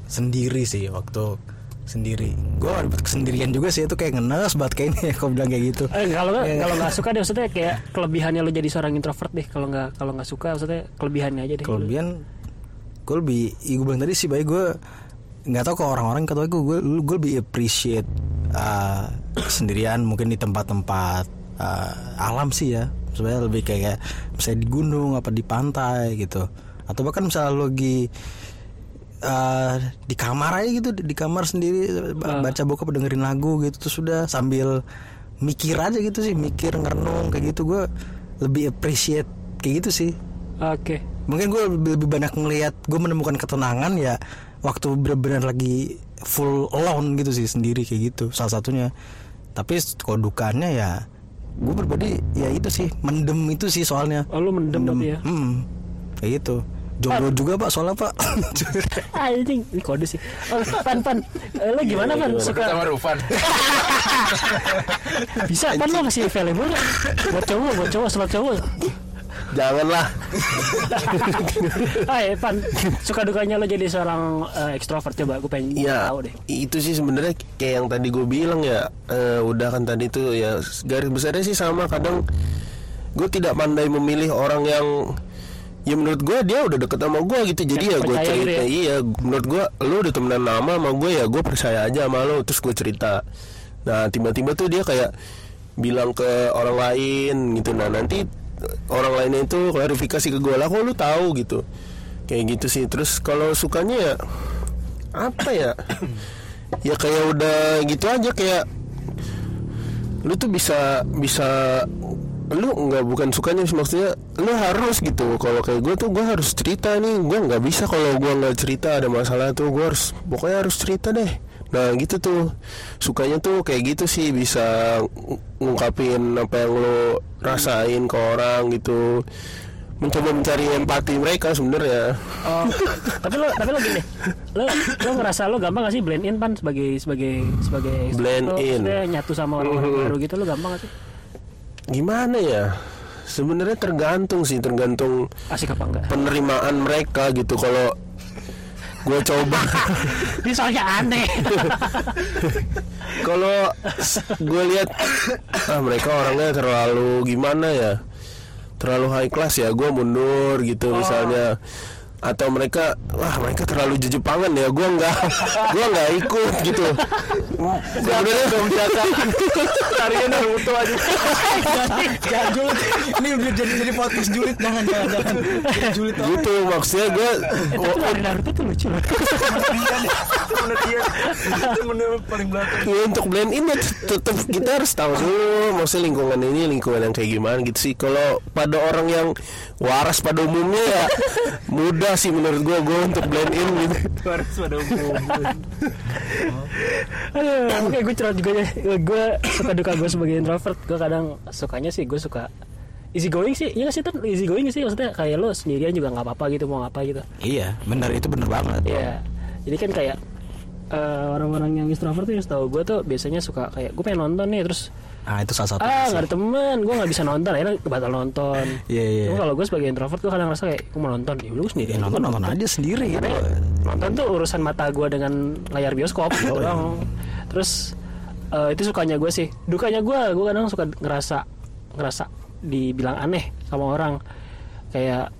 sendiri sih waktu sendiri gue dapat kesendirian juga sih itu kayak ngenes banget kayaknya kalau bilang kayak gitu Eh, kalau nggak Iya. kalau nggak suka deh maksudnya kayak kelebihannya lo jadi seorang introvert deh. Kalau nggak kalau nggak suka maksudnya kelebihannya aja deh. kelebihan gue lebih ya gue bilang tadi sih baik gue nggak tahu ke orang-orang kata gue gue gue lebih appreciate uh, sendirian mungkin di tempat-tempat uh, alam sih ya. Sebenarnya lebih kayak misalnya di gunung apa di pantai gitu. Atau bahkan misalnya lo lagi uh, di kamar aja gitu di kamar sendiri ba- baca buku dengerin lagu gitu terus sudah sambil mikir aja gitu sih mikir ngerenung kayak gitu. Gue lebih appreciate kayak gitu sih. Oke. Mungkin gue lebih, lebih banyak ngelihat gue menemukan ketenangan ya waktu benar-benar lagi full alone gitu sih sendiri kayak gitu salah satunya tapi kalau dukanya ya gue berbeda ya itu sih mendem itu sih soalnya Oh, lo mendem berarti ya? hmm, kayak gitu jomblo juga pak soalnya pak Anjing, ini kode sih. Oh, pan pan. Eh, lo gimana pan? Suka Suka sama Rufan. bisa pan lo kasih nggak? buat cowok, buat cowok, slot cowok. Janganlah. Ah, eh, pan. Suka dukanya lo jadi seorang eh, ekstrovert coba gue pengen Ya, tahu deh. itu sih sebenarnya kayak yang tadi gue bilang ya, eh, udah kan tadi tuh ya garis besarnya sih sama. Kadang gue tidak pandai memilih orang yang ya menurut gue dia udah deket sama gue gitu. Jadi Yang ya gue cerita, ya? iya. Menurut gue lo udah temenan lama sama gue ya, gue percaya aja sama lo. Terus gue cerita. Nah tiba-tiba tuh dia kayak bilang ke orang lain gitu. Nah nanti orang lainnya itu klarifikasi ke gue lah, kok lu tahu? gitu. Kayak gitu sih. Terus kalau sukanya ya apa ya? Ya kayak udah gitu aja kayak lu tuh bisa bisa lu nggak bukan sukanya sih maksudnya lu harus gitu. Kalau kayak gue tuh gue harus cerita nih. Gue nggak bisa kalau gue nggak cerita ada masalah tuh gue harus pokoknya harus cerita deh nah gitu tuh. Sukanya tuh kayak gitu sih bisa ng- ngungkapin apa yang lo rasain ke orang gitu. Mencoba mencari empati mereka sebenarnya. Oh, tapi lo tapi lo gini, lo lo ngerasa lo gampang gak sih blend in pan? Sebagai sebagai sebagai Blend lo in. nyatu sama orang-orang baru gitu lo gampang gak sih? gimana ya? Sebenarnya tergantung sih tergantung Asik apa enggak? penerimaan mereka gitu. Kalau gue coba. Ini soalnya aneh. kalau gue lihat ah mereka orangnya terlalu gimana ya? Terlalu high class ya gue mundur gitu misalnya atau mereka wah mereka terlalu jejepangan ya gue nggak gue nggak ikut gitu. Sebenarnya biasa? Tarian Naruto aja. Jangan julid. Ini udah jadi jadi podcast julid. Jangan jangan jangan. Julid gitu maksudnya gue Tapi dari Naruto tuh lucu. Bener dia. Itu bener paling belakang. Ya, untuk blend in ya tetap kita harus tahu dulu maksudnya lingkungan ini lingkungan yang kayak gimana gitu sih. Kalau pada orang yang waras pada umumnya ya mudah sih menurut gue gue untuk blend in gitu harus pada umum Aduh, oke gue curhat juga ya. Gue suka duka gue sebagai introvert. Gue kadang sukanya sih gue suka easy going sih. Iya sih tuh easy going sih maksudnya kayak lo sendirian juga nggak apa-apa gitu mau apa gitu. iya benar itu bener banget Iya. Jadi kan kayak eh, orang-orang yang introvert tuh yang setahu gue tuh biasanya suka kayak gue pengen nonton nih terus ah itu salah satu ah nggak ada teman gue nggak bisa nonton akhirnya batal nonton. Iya, iya. Cuma kalau gue sebagai introvert gue kadang ngerasa kayak gue mau nonton ya udah gue sendiri ya, nonton nonton aja sendiri gitu nonton tuh urusan mata gue dengan layar bioskop gitu doang. Terus eh, itu sukanya gue sih. Dukanya gue, gue kadang suka ngerasa ngerasa dibilang aneh sama orang. Kayak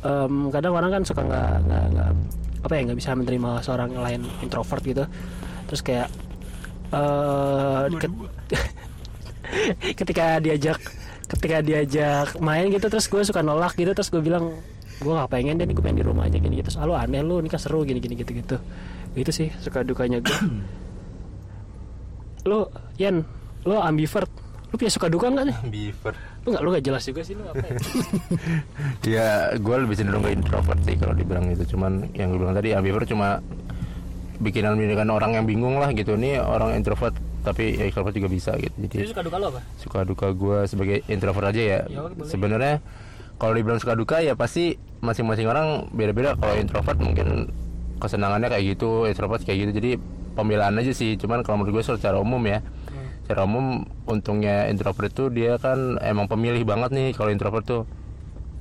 em, kadang orang kan suka nggak nggak nggak apa ya nggak bisa menerima seorang yang lain introvert gitu. Terus kayak eh ket- ketika diajak ketika diajak main gitu terus gue suka nolak gitu terus gue bilang gue gak pengen deh nih gue pengen di rumah aja gini gitu terus ah, lu aneh lu ini kan seru gini gini gitu gitu itu sih suka dukanya gue lu Yan lu ambivert lu punya suka duka nggak nih Beaver. lu nggak lu gak jelas juga sih lu apa ya? Ya, gue lebih cenderung ke introvert sih kalau dibilang itu. Cuman yang gue bilang tadi ambivert cuma bikinan bikinan orang yang bingung lah gitu. Nih orang introvert tapi ya extrovert juga bisa gitu. Jadi Jadi suka duka lu apa? suka duka gue sebagai introvert aja ya. Ya. Sebenarnya kalau dibilang suka duka ya pasti masing-masing orang beda-beda. Kalau introvert mungkin kesenangannya kayak gitu introvert kayak gitu. Jadi pemilahan aja sih. Cuman kalau menurut gue secara umum ya secara umum untungnya introvert itu dia kan emang pemilih banget nih kalau introvert tuh.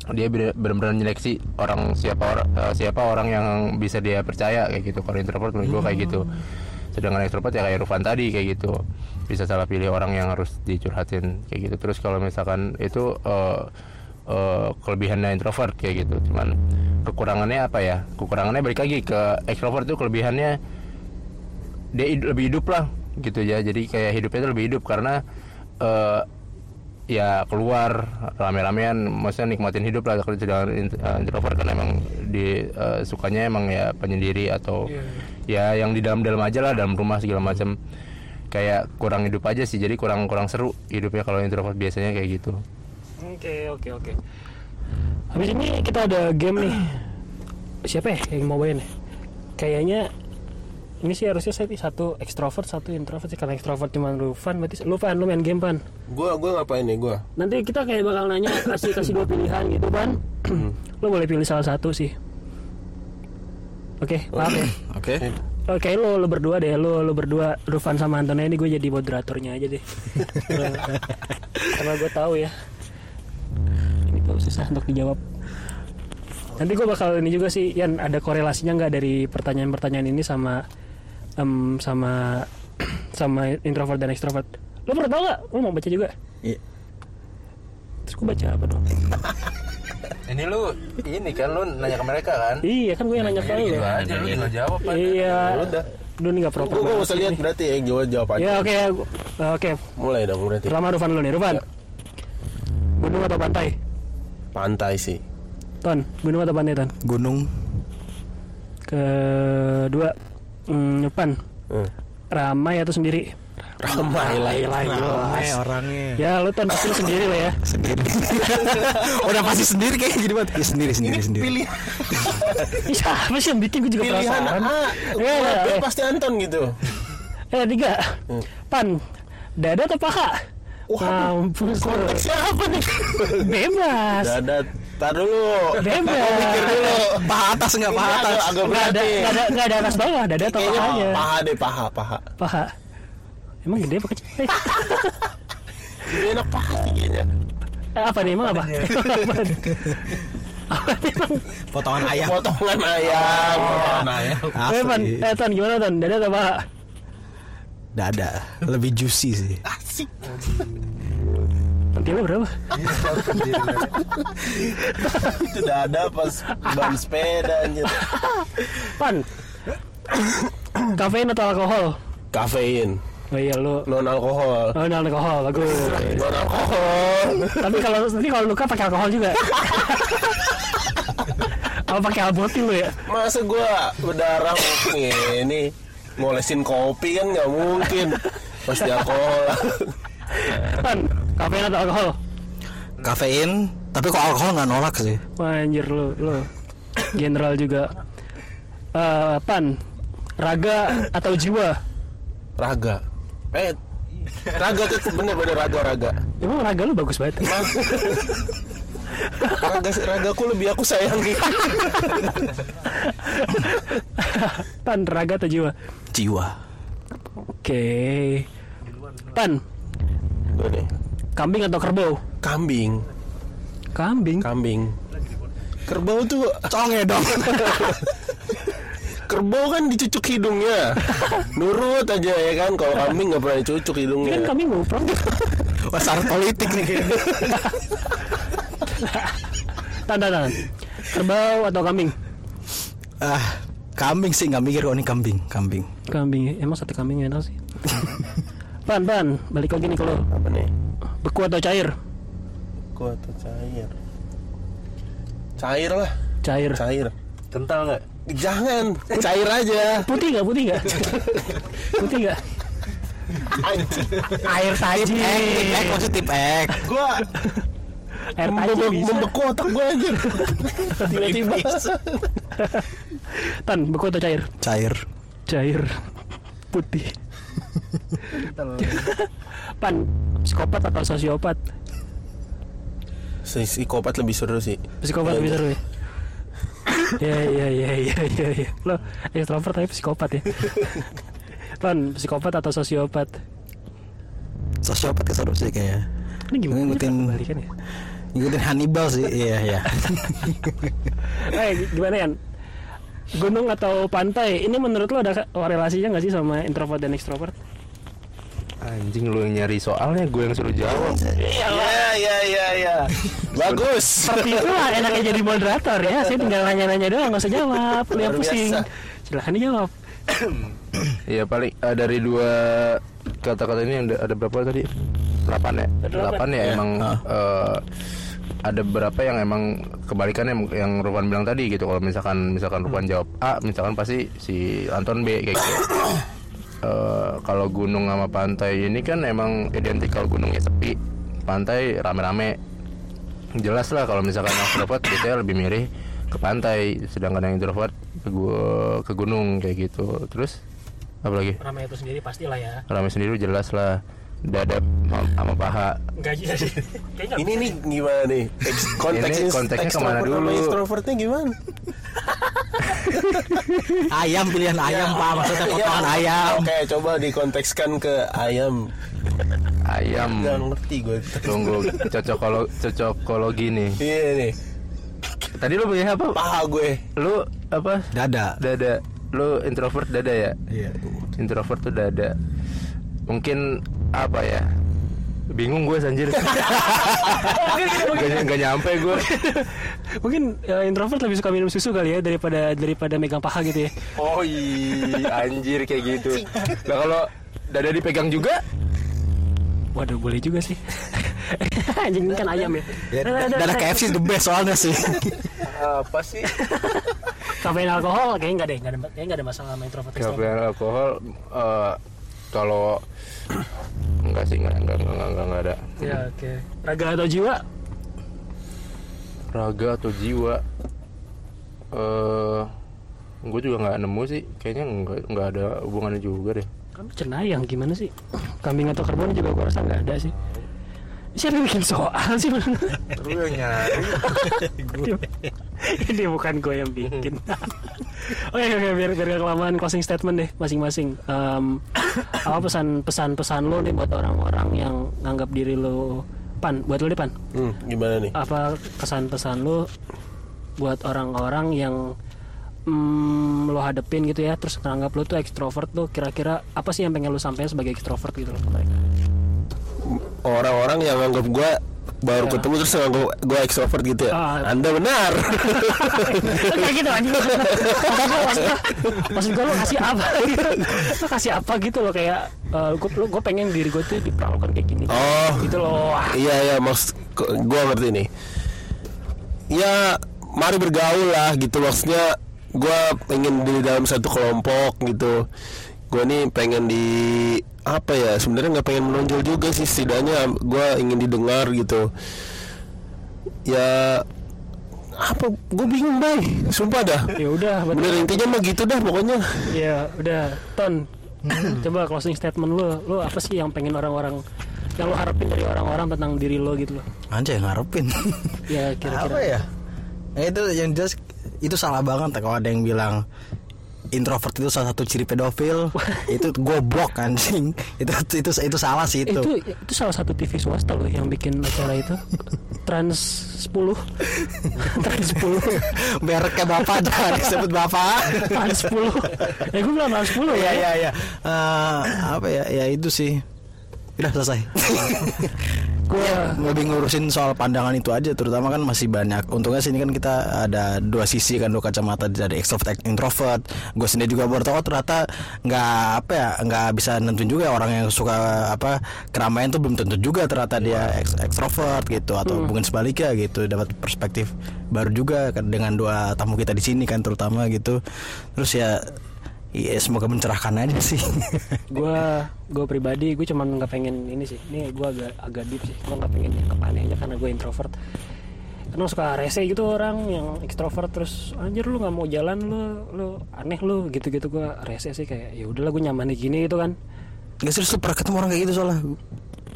Dia benar-benar nyeleksi orang siapa orang siapa orang yang bisa dia percaya kayak gitu. Kalau introvert menurut gue kayak gitu sedangkan extrovert ya kayak Rufan tadi kayak gitu. Bisa salah pilih orang yang harus dicurhatin kayak gitu. Terus kalau misalkan itu eh, eh, kelebihannya introvert kayak gitu. Cuman kekurangannya apa ya? Kekurangannya balik lagi ke extrovert itu kelebihannya dia hid- lebih hidup lah gitu ya. Jadi kayak hidupnya itu lebih hidup karena eh, ya keluar rame-ramean maksudnya nikmatin hidup lah kalau int- eh, introvert kan emang di eh, sukanya emang ya penyendiri atau ya yang di dalam-dalam aja lah dalam rumah segala macam kayak kurang hidup aja sih jadi kurang kurang seru hidupnya kalau introvert biasanya kayak gitu Oke oke oke. Habis ini kita ada game nih. Siapa ya yang mau main? Kayaknya ini sih harusnya saya satu ekstrovert satu introvert sih karena ekstrovert cuma Lufan berarti Lufan lu main game pan Gua gua ngapain nih gua? nanti kita kayak bakal nanya kasih kasih dua pilihan gitu pan lu boleh pilih salah satu sih oke maaf ya Oke. Oke, lu, lu berdua deh, lu, lu berdua, Rufan sama Antonia ini gue jadi moderatornya aja deh. Karena gue tahu ya. Ini tuh susah untuk dijawab. Nanti gue bakal ini juga sih, Yan ada korelasinya nggak dari pertanyaan-pertanyaan ini sama em, sama sama introvert dan extrovert? Lu pernah tau gak? Lu mau baca juga? Iya. Terus gue baca apa dong? ini lu ini kan lu nanya ke mereka kan iya kan gue yang nanya ke lu. gitu aja lu tinggal jawab Pan. Iya. Udah. Lu nih gak proper Gua, gua banget usah lihat berarti ya jawab jawab aja. Ya oke, oke. Mulai dong berarti. Pertama Rufan dulu nih, Rufan. Gunung atau pantai? Pantai sih. Ton, gunung atau pantai, Ton? Gunung. Kedua, mm, Rufan. Hmm. Ramai atau sendiri? Ramai lah. Ramai orangnya. Ya, lu Ton pasti lu sendiri lah ya. Sendiri. Udah pasti sendiri kayak gini banget. Ya, sendiri sendiri sendiri. Pilih Ih, Siapa sih yang bikin gue juga pilihan perasaan? A. Iya, B iya. pasti Anton gitu. Eh, tiga. Pan, dada atau paha? Mampus lu. Konteksnya apa nih? Bebas. Dada. Tar dulu. Bebas. Paha atas enggak paha atas? agak, agak Nggak ada, berat nih. nggak ada, nggak ada atas bawah, dada atau pahanya? paha deh, paha, paha. Paha. Emang gede apa kecil? Eh, Ini enak paha sih kayaknya. apa nih emang apa? apa emang? Potongan ayam. Potongan ayam. Potongan ayam. Eh, Pan, Asli. eh, gimana Ton? Dada atau paha? Dada. Lebih juicy sih. Asik. Pentilnya berapa? Itu dada pas ban sepeda anjir. Pan. Kafein atau alkohol? Kafein, Oh iya lu. non alkohol. Oh, non alkohol, bagus. Non alkohol. Tapi kalau nanti kalau luka pakai alkohol juga. Apa pakai albotil lu ya? Masa gua berdarah ini ngolesin kopi kan nggak mungkin. Pasti alkohol. Pan, kafein atau alkohol? Kafein, tapi kok alkohol nggak nolak sih. Wah, anjir lu, lu. General juga. Eh, pan, raga atau jiwa? Raga. Eh, raga tuh bener-bener raga raga. Emang raga lu bagus banget. Raga ragaku lebih aku sayangi. Pan, raga atau jiwa? Jiwa. Oke. Pan, Gua deh. Kambing atau kerbau? Kambing, Kambing. kambing. Kerbau tuh Conge dong. kerbau kan dicucuk hidungnya. Nurut aja ya kan. Kalau kambing nggak pernah dicucuk Ini kan hidungnya. kambing. Wah, syarat politik nih kayaknya. Tanda tangan. Kerbau atau kambing? Ah, kambing sih nggak mikir kok ini kambing, kambing. Kambing. Emang sate kambing enak sih. pan, pan, balik lagi nih kalau Apa nih? Beku atau cair? Kuat atau cair? Cair lah, Cair. cair. kental nggak Jangan, cair aja. Putih nggak? Putih nggak? putih nggak? Air saji. Ek, tip ek maksud tip ek. Gua Air membe- bisa. membeku otak gua aja. Tiba-tiba. Tan, beku atau cair? Cair. Cair. Putih. Pan, psikopat atau sosiopat? Si psikopat lebih seru sih. Psikopat lebih seru ya. Iya iya iya iya iya iya. Lo extrovert tapi psikopat ya. Ton, psikopat atau sosiopat? Sosiopat keseru sih kayaknya. Ini gimana? Ngikutin- Balikan ya. Ngikutin Hannibal sih. Iya iya. Eh gimana ya? Gunung atau pantai? Ini menurut lo ada relasinya nggak sih sama introvert dan extrovert? Anjing lu yang nyari soalnya gue yang suruh jawab. Iya iya iya iya. Bagus. Seperti itulah enaknya jadi moderator ya. Saya tinggal nanya-nanya doang, nggak usah jawab. Lu yang Luar pusing. Silahkan dijawab. Iya paling eh, dari dua kata-kata ini ada, ada berapa tadi? Delapan ya. Delapan. Ya Iya. emang Ah. eh, ada beberapa yang emang kebalikannya yang Rupan bilang tadi gitu. Kalau misalkan misalkan Rupan jawab A, misalkan pasti si Anton B kayak gitu. Eh, kalau gunung sama pantai ini kan emang identik kalau gunungnya sepi, pantai rame-rame. Jelas lah kalau misalkan extrovert biasanya lebih mirip ke pantai, sedangkan yang introvert ke, gu- ke gunung kayak gitu. Terus apa lagi? Ramai itu sendiri pastilah ya. Rame sendiri jelas lah dada sama- paha. Kayaknya Ini nih gimana nih? Ex- Konteks Ini konteksnya ke mana dulu? Introvertnya gimana? Ayam pilihan ayam pak. Maksudnya potongan Iya. ayam. Oke, coba dikontekskan ke ayam. Ayam. Gak ngerti gue. Tunggu cocokolo cocokologi nih. Iya nih, Tadi lu punya apa? paha gue. Lu apa? Dada. Dada. Lu introvert dada ya? Iya. Introvert tuh dada. Mungkin apa ya? Bingung gue anjir. gak, gak nyampe gue. Mungkin eh, introvert lebih suka minum susu kali ya daripada daripada megang paha gitu ya. Oh iya, anjir kayak gitu. Nah kalau dada dipegang juga, Waduh boleh juga sih. Anjing kan ayam ya. Ya, dada KFC the best soalnya sih. apa sih? Kafein alkohol kayaknya enggak deh, enggak ada kayaknya enggak ada masalah sama introvert. Kafein alkohol eh, kalau enggak sih enggak enggak enggak enggak, enggak ada. Ya oke. Raga atau jiwa? Raga atau jiwa eh gue juga nggak nemu sih kayaknya nggak nggak ada hubungannya juga deh Kamu cenayang gimana sih? Kambing atau kerbau juga gua rasa nggak ada sih. Siapa yang bikin soal sih? lu yang nyari Ini bukan gue yang bikin. oke oke biar biar gak kelamaan closing statement deh masing-masing. Em, apa pesan pesan pesan lo nih buat orang-orang yang nganggap diri lo pan buat lo deh pan. Hmm, gimana nih? Apa kesan pesan lo buat orang-orang yang mm, lo hadepin gitu ya terus nganggap lo tuh ekstrovert lo kira-kira apa sih yang pengen lo sampaikan sebagai ekstrovert gitu loh mereka? Orang-orang yang anggap gue baru Ya. ketemu terus nganggap gue extrovert gitu ya. Ah. Anda benar. kayak gitu anjing maksud gue lo kasih apa gitu lo kasih apa gitu loh kayak uh, gue gue pengen diri gue tuh diperlakukan kayak gini Oh. gitu loh Wah, Iya iya maksud gue ngerti nih. Ya mari bergaul lah gitu maksudnya gue pengen di dalam satu kelompok gitu. Gue nih pengen di apa ya sebenarnya nggak pengen menonjol juga sih setidaknya gue ingin didengar gitu. Ya apa gue bingung bay. Sumpah dah. Ya udah bener bener intinya mah gitu dah pokoknya. Ya udah ton. Coba closing statement lo lo apa sih yang pengen orang-orang yang lo harapin dari orang-orang tentang diri lo gitu loh? Anjay ngarepin. ya Apa kira-kira ya? Ya itu yang jelas itu salah banget. Kalau ada yang bilang introvert itu salah satu ciri pedofil. Itu goblok anjing. Itu itu itu salah sih itu, itu itu salah satu TV swasta loh yang bikin acara itu. Trans 10 Trans 10 mereknya bapak jangan disebut bapak. Trans 10 ya gue bilang Trans 10 ya ya. ya ya Eh, apa ya? Ya itu sih. Udah selesai gue lebih ngurusin soal pandangan itu aja terutama kan masih banyak. Untungnya sini kan kita ada dua sisi kan dua kacamata. Dari extrovert introvert. Gue sendiri juga baru tahu ternyata nggak apa ya nggak bisa nentuin juga orang yang suka apa keramaian tuh belum tentu juga ternyata dia ex- extrovert gitu atau mungkin sebaliknya gitu dapat perspektif baru juga kan dengan dua tamu kita di sini kan terutama gitu. Terus ya Iya semoga mencerahkan aja sih. gue gue pribadi gue cuman nggak pengen ini sih. Ini gue agak agak deep sih. Gue nggak pengen yang aja karena gue introvert. Karena suka rese gitu orang yang ekstrovert terus anjir lu nggak mau jalan lu lu aneh lu gitu gitu gue rese sih kayak ya udahlah gue nyaman di gini gitu kan. Gak serius lu pernah ketemu orang kayak gitu soalnya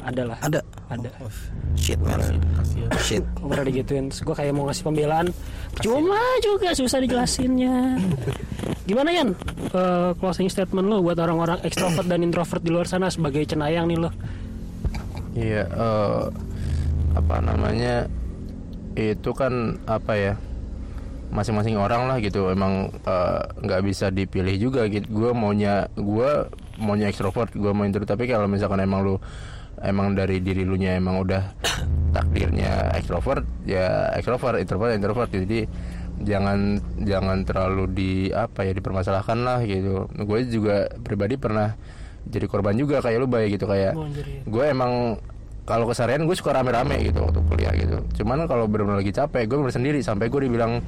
ada lah. Ada. ada. Shit man. Shit. gue pernah digituin. Gue kayak mau ngasih pembelaan. Cuma juga susah dijelasinnya. Gimana Yan? Eh, closing statement lo buat orang-orang ekstrovert dan introvert di luar sana sebagai cenayang nih lo Iya, eh, apa namanya itu kan apa ya masing-masing orang lah gitu. Emang eh, nggak bisa dipilih juga gitu. Gue maunya gue maunya ekstrovert gue mau introvert. Tapi kalau misalkan emang lu emang dari diri lu nya emang udah takdirnya ekstrovert ya ekstrovert introvert introvert. Jadi jangan jangan terlalu di apa ya dipermasalahkan lah gitu. Gue juga pribadi pernah jadi korban juga kayak lu baik gitu. Kayak gue emang kalau keseharian gue suka rame-rame gitu waktu kuliah gitu. Cuman kalau benar-benar lagi capek gue bener sendiri. Sampai gue dibilang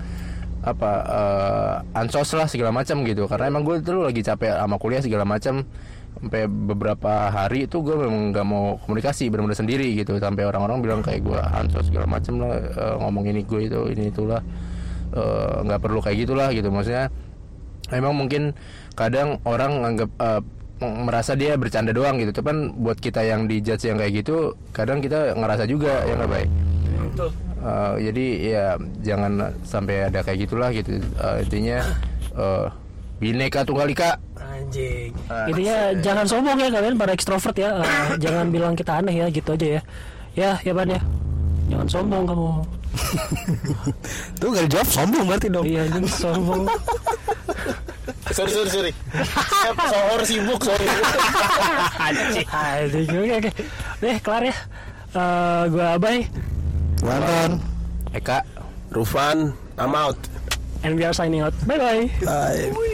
apa eh, ansos lah segala macam gitu. Karena emang gue dulu lagi capek sama kuliah segala macam. Sampai beberapa hari itu gue memang nggak mau komunikasi benar-benar sendiri gitu. Sampai orang-orang bilang kayak gue ansos segala macam lah eh, ngomong ini gue itu ini itulah. Eh, nggak perlu kayak gitulah gitu. Maksudnya emang mungkin kadang orang nganggap eh, merasa dia bercanda doang gitu. Cuman buat kita yang dijudge yang kayak gitu kadang kita ngerasa juga ya nggak baik Eh, jadi ya jangan sampai ada kayak gitulah gitu. Eh, intinya eh, bineka tunggal ika. Anjing. Intinya jangan sombong ya kalian para ekstrovert ya. Eh, jangan bilang kita aneh ya gitu aja ya. Ya ya ban ya. Jangan sombong kamu. Tuh gak dijawab sombong berarti dong. iya anjing sombong. Sorry sorry sorry. Sohor sibuk sorry. Anjing. Oke. Oke deh kelar ya. Eh, gua abai Mantan. Eka Rufan I'm out and we are signing out bye bye Bye.